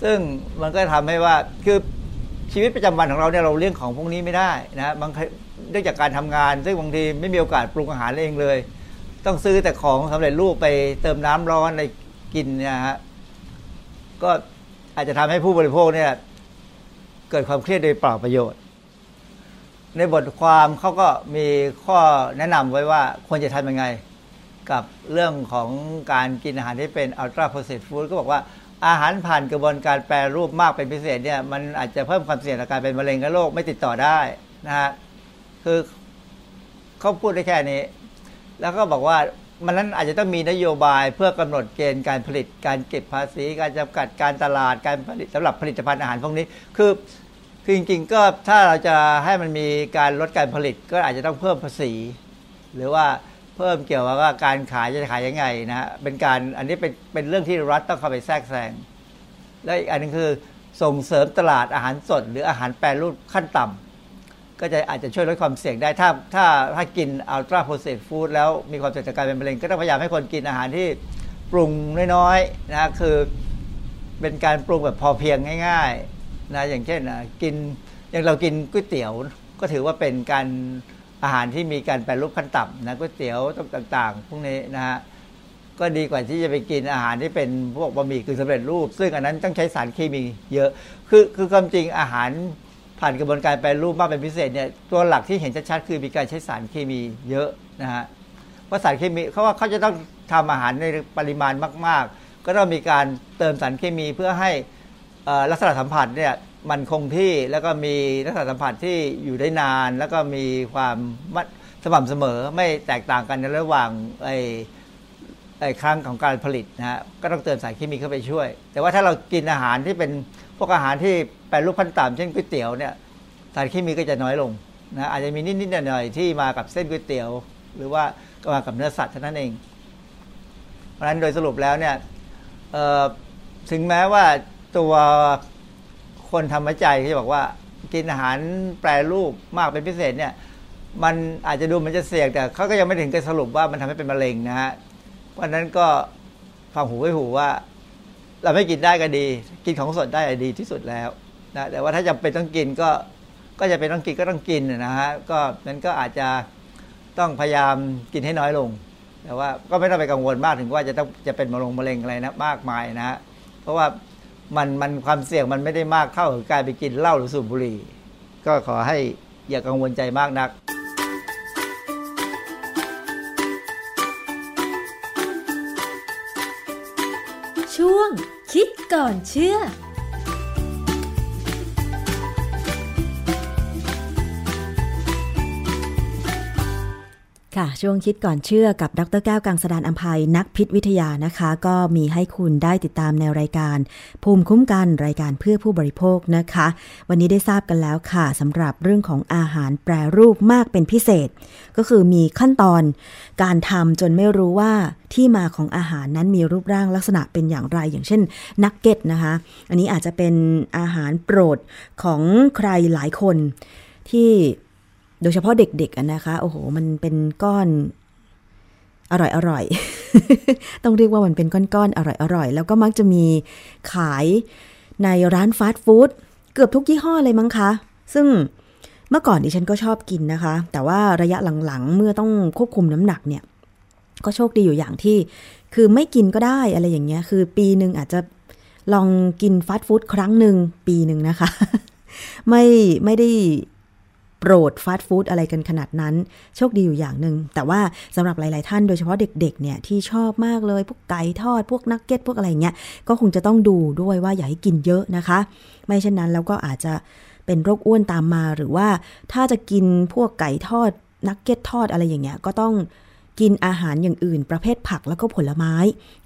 ซึ่งมันก็ทำให้ว่าคือชีวิตประจำวันของเราเนี่ยเราเลี่ยงของพวกนี้ไม่ได้นะบางเนื่องจากการทำงาน ซึ่งบางทีไม่มีโอกาสปรุงอาหารเองเลย ต้องซื้อแต่ของสำเร็จรูปไปเติมน้ำร้อนในกินนะฮะก็อาจจะทำให้ผู้บริโภคเนี่ย เกิดความเครียดโดยเปล่าประโยชน์ ในบทความเขาก็มีข้อแนะนำไว้ว่าควรจะทำยังไง กับเรื่องของการกินอาหารที่เป็นอัลตราโปรเซสฟู้ดก็บอกว่าอาหารผ่านกระบวนการแปรรูปมากเป็นพิเศษเนี่ยมันอาจจะเพิ่มความเสี่ยงต่อการเป็นมะเร็งและโรคไม่ติดต่อได้นะฮะคือเขาพูดได้แค่นี้ แล้วก็บอกว่ามันนั้นอาจจะต้องมีนโยบายเพื่อกำหนดเกณฑ์การผลิตการเก็บภาษี การจำกัดการตลาดการผลิตสำหรับผลิตภัณฑ์อาหารพวกนี้ คือ คือจริงๆก็ถ้าเราจะให้มันมีการลดการผลิตก็อาจจะต้องเพิ่มภาษี หรือว่าเพิ่มเกี่ยวกับว่าการขายจะขายยังไงนะฮะเป็นการอันนี้เป็นเป็นเรื่องที่รัฐต้องเข้าไปแทรกแซงและอีกอันนึงคือส่งเสริมตลาดอาหารสด หรืออาหารแปรรูปขั้นต่ำก็จะอาจจะช่วยลดความเสี่ยงได้ ถ้าถ้าถ้ากินอัลตราโปรเซสฟู้ดแล้วมีความเสี่ยงจากการเป็นมะเร็งก็ต้องพยายามให้คนกินอาหารที่ปรุงน้อยๆนะคือเป็นการปรุงแบบพอเพียงง่าย นะอย่างเช่นนะกินอย่างเรากินก๋วยเตี๋ยวก็ถือว่าเป็นการอาหารที่มีการแปรรูปขั้นต่ำนะก๋วยเตี๋ยวต่างๆ พวกนี้นะฮะก็ดีกว่าที่จะไปกินอาหารที่เป็นพวกบะหมี่กึ่งสำเร็จรูป ซึ่งอันนั้นต้องใช้สารเคมีเยอะ คือคือความจริงอาหารผ่านกระบวนการแปรรูปมากเป็นพิเศษเนี่ยตัวหลักที่เห็นชัดๆคือมีการใช้สารเคมีเยอะนะฮะเพราสารเคมีเขาว่าเขาจะต้องทำอาหารในปริมาณมาก ๆ ก็ต้องมีการเติมสารเคมีเพื่อให้ ลักษณะสัมผัสเนี่ยมันคงที่แล้วก็มีลักษณะสัมผัสที่อยู่ได้นาน แล้วก็มีความสม่ำเสมอไม่แตกต่างกันในระหว่างไอ้ไอ้ครั้งของการผลิตนะฮะก็ต้องเติมสารเคมีเข้าไปช่วย แต่ว่าถ้าเรากินอาหารที่เป็นพวกอาหารที่แปรรูปพันต่ำเช่นก๋วยเตี๋ยวเนี่ยสารเคมีก็จะน้อยลงนะอาจจะมีนิดๆหน่อยๆที่มากับเส้นก๋วยเตี๋ยว หรือว่ามากับเนื้อสัตว์เท่านั้นเอง เพราะฉะนั้นโดยสรุปแล้วเนี่ยถึงแม้ว่า ตัวคนทำวิจัยที่บอกว่า กินอาหารแปรรูปมากเป็นพิเศษเนี่ยมันอาจจะดูมันจะเสี่ยงแต่เขาก็ยังไม่ถึงกับสรุปว่ามันทำให้เป็นมะเร็งนะฮะเพราะนั้นก็ฟังหูไว้หูว่า เราไม่กินได้ก็ดี กินของสดได้ดีที่สุดแล้วนะแต่ว่าถ้าจำเป็นต้องกินก็ก็จะเป็นต้องกินก็ต้องกินนะฮะก็นั้นก็อาจจะต้องพยายามกินให้น้อยลง แต่ว่าก็ไม่ต้องไปกังวลมากถึงว่าจะต้องจะเป็นมะเร็งมะเร็งอะไรนะมากมายนะฮะเพราะว่า มันมันความเสี่ยงมันไม่ได้มากเท่ากับการไปกินเหล้าหรือสูบบุหรี่ ก็ขอให้อย่ากังวลใจมากนัก ช่วงคิดก่อนเชื่อ ค่ะ ช่วงคิดก่อนเชื่อกับดรแก้วกังสดานอัมภัยนักพิษวิทยานะคะ ก็มีให้คุณได้ติดตามในรายการ ภูมิคุ้มกันรายการเพื่อผู้บริโภคนะคะ วันนี้ได้ทราบกันแล้วค่ะสำหรับเรื่องของอาหารแปรรูปมากเป็นพิเศษ ก็คือมีขั้นตอนการทำจนไม่รู้ว่าที่มาของอาหารนั้นมีรูปร่างลักษณะเป็นอย่างไร อย่างเช่นนักเก็ตนะคะ อันนี้อาจจะเป็นอาหารโปรดของใครหลายคนที่ โดยเฉพาะเด็กๆนะคะ โอ้โห มันเป็นก้อนอร่อยอร่อย ต้องเรียกว่ามันเป็นก้อนๆอร่อยอร่อย แล้วก็มักจะมีขายในร้านฟาสต์ฟู้ดเกือบทุกยี่ห้อเลยมั้งคะ ซึ่งเมื่อก่อนดิฉันก็ชอบกินนะคะ แต่ว่าระยะหลังๆ เมื่อต้องควบคุมน้ำหนักเนี่ย ก็โชคดีอยู่อย่างที่ คือไม่กินก็ได้อะไรอย่างเงี้ย คือปีหนึ่งอาจจะลองกินฟาสต์ฟู้ดครั้งหนึ่งปีหนึ่งนะคะ ไม่ไม่ได้ โปรดฟาสต์ฟู้ดอะไรกันขนาดนั้น โชคดีอยู่อย่างหนึ่งแต่ว่าสำหรับหลาย ๆ ท่านโดยเฉพาะเด็ก ๆ เนี่ยที่ชอบมากเลย พวกไก่ทอดพวกนักเก็ตพวกอะไรเงี้ยก็คงจะต้องดูด้วยว่าอย่าให้กินเยอะนะคะ ไม่เช่นนั้นแล้วก็อาจจะเป็นโรคอ้วนตามมาหรือว่าถ้าจะกินพวกไก่ทอดนักเก็ตทอดอะไรอย่างเงี้ยก็ต้องกินอาหารอย่างอื่น ประเภทผักแล้วก็ผลไม้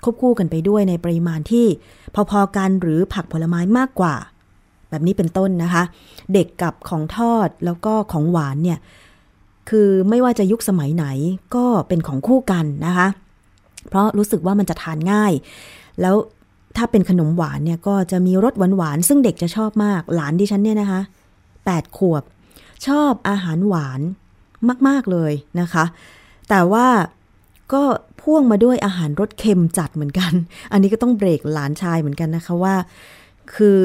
ควบคู่กันไปด้วยในปริมาณที่ พอๆกันหรือผักผลไม้มากกว่า แบบนี้เป็นต้นนะคะ เด็กกับของทอดแล้วก็ของหวานเนี่ย คือไม่ว่าจะยุคสมัยไหนก็เป็นของคู่กันนะคะ เพราะรู้สึกว่ามันจะทานง่าย แล้วถ้าเป็นขนมหวานเนี่ยก็จะมีรสหวานๆซึ่งเด็กจะชอบมาก หลานดิฉันเนี่ยนะคะแปดขวบ ชอบอาหารหวานมาก ๆ เลยนะคะ แต่ว่าก็พ่วงมาด้วยอาหารรสเค็มจัดเหมือนกัน อันนี้ก็ต้องเบรกหลานชายเหมือนกันนะคะว่า คือ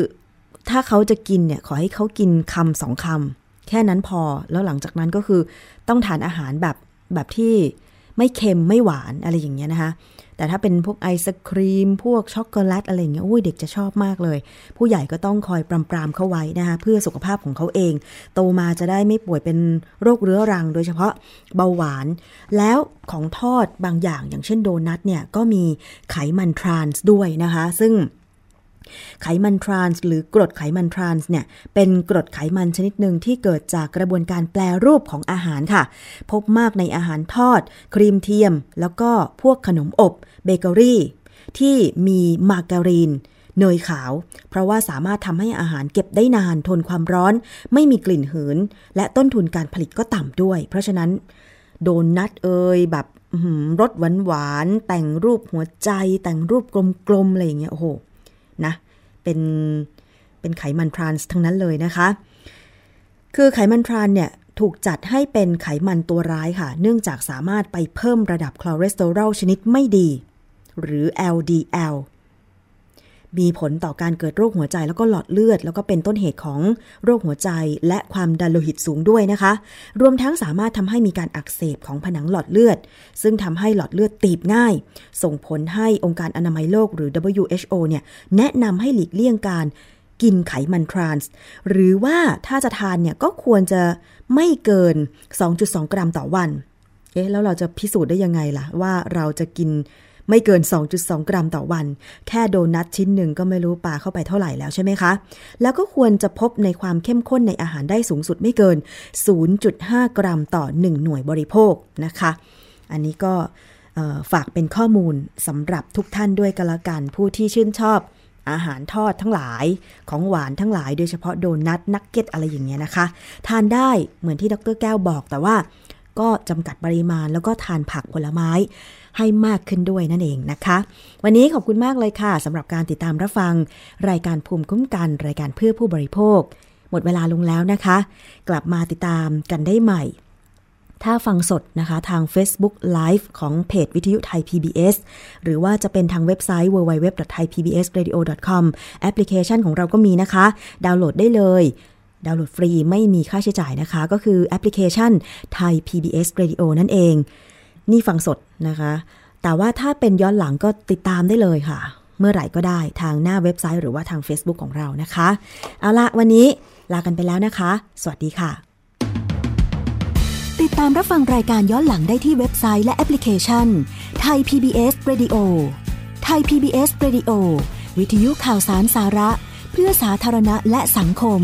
ถ้าเขาจะกินเนี่ยขอให้เขากินคำสองคำแค่นั้นพอแล้วหลังจากนั้นก็คือต้องทานอาหารแบบแบบที่ไม่เค็มไม่หวานอะไรอย่างเงี้ยนะคะแต่ถ้าเป็นพวกไอศครีม พวกช็อกโกแลตอะไรเงี้ยโอ้ยเด็กจะชอบมากเลย ผู้ใหญ่ก็ต้องคอยปรามปรามเขาไว้นะคะเพื่อสุขภาพของเขาเอง โตมาจะได้ไม่ป่วยเป็นโรคเรื้อรัง โดยเฉพาะเบาหวาน แล้วของทอดบางอย่างอย่างเช่นโดนัทเนี่ยก็มีไขมันทรานส์ด้วยนะคะ ซึ่ง ไขมันทรานส์หรือกรดไขมันทรานส์เนี่ยเป็นกรดไขมันชนิดหนึ่งที่เกิดจากกระบวนการแปรรูปของอาหารค่ะ พบมากในอาหารทอด ครีมเทียม แล้วก็พวกขนมอบเบเกอรี่ ที่มีมาการีนเนยขาว เพราะว่าสามารถทำให้อาหารเก็บได้นานทนความร้อน ไม่มีกลิ่นหืน และต้นทุนการผลิตก็ต่ำด้วย เพราะฉะนั้นโดนัทเอยแบบรสหวานหวานแต่งรูปหัวใจ แต่งรูปกลมๆอะไรอย่างเงี้ยโอ้โห เป็นเป็นไขมันทรานส์ทั้งนั้นเลยนะคะ คือไขมันทรานส์เนี่ยถูกจัดให้เป็นไขมันตัวร้ายค่ะ เนื่องจากสามารถไปเพิ่มระดับคอเลสเตอรอลชนิดไม่ดี หรือ LDL มีผลต่อการเกิดโรคหัวใจแล้วก็หลอดเลือด แล้วก็เป็นต้นเหตุของโรคหัวใจ และความดันโลหิตสูงด้วยนะคะ รวมทั้งสามารถทำให้มีการอักเสบของผนังหลอดเลือด ซึ่งทำให้หลอดเลือดตีบง่าย ส่งผลให้องค์การอนามัยโลกหรือ WHO เนี่ยแนะนำให้หลีกเลี่ยงการกินไขมันทรานส์หรือว่าถ้าจะทานเนี่ยก็ควรจะไม่เกิน 2.2 กรัมต่อวัน เอ๊ะแล้วเราจะพิสูจน์ได้ยังไงล่ะ ว่าเราจะกิน ไม่เกิน 2.2 กรัมต่อวัน แค่โดนัทชิ้นหนึ่งก็ไม่รู้ปลาเข้าไปเท่าไหร่แล้วใช่ไหมคะ แล้วก็ควรจะพบในความเข้มข้นในอาหารได้สูงสุดไม่เกิน 0.5 กรัมต่อ 1 หน่วยบริโภคนะคะ อันนี้ก็ฝากเป็นข้อมูลสำหรับทุกท่านด้วยกันละกันผู้ที่ชื่นชอบอาหารทอดทั้งหลายของหวานทั้งหลายโดยเฉพาะโดนัทนักเก็ตอะไรอย่างเงี้ยนะคะ ทานได้เหมือนที่ดรแก้วบอกแต่ว่า ก็จำกัดปริมาณแล้วก็ทานผักผลไม้ ให้มากขึ้นด้วยนั่นเองนะคะ วันนี้ขอบคุณมากเลยค่ะสำหรับการติดตามรับฟัง รายการภูมิคุ้มกัน รายการเพื่อผู้บริโภค หมดเวลาลงแล้วนะคะ กลับมาติดตามกันได้ใหม่ ถ้าฟังสดนะคะทาง Facebook Live ของเพจวิทยุไทย PBS หรือว่าจะเป็นทางเว็บไซต์ www.thaipbsradio.com แอปพลิเคชันของเราก็มีนะคะ ดาวน์โหลดได้เลยดาวน์โหลดฟรีไม่มีค่าใช้จ่ายนะคะ ก็คือแอปพลิเคชันไทย PBS Radio นั่นเอง นี่ฟังสดนะคะ แต่ว่าถ้าเป็นย้อนหลังก็ติดตามได้เลยค่ะ เมื่อไหร่ก็ได้ทางหน้าเว็บไซต์หรือว่าทาง Facebook ของเรานะคะ เอาละวันนี้ลากันไปแล้วนะคะ สวัสดีค่ะ ติดตามรับฟังรายการย้อนหลังได้ที่เว็บไซต์และแอปพลิเคชันไทย PBS Radio ไทย PBS Radio วิทยุข่าวสารสาระ เพื่อสาธารณะและสังคม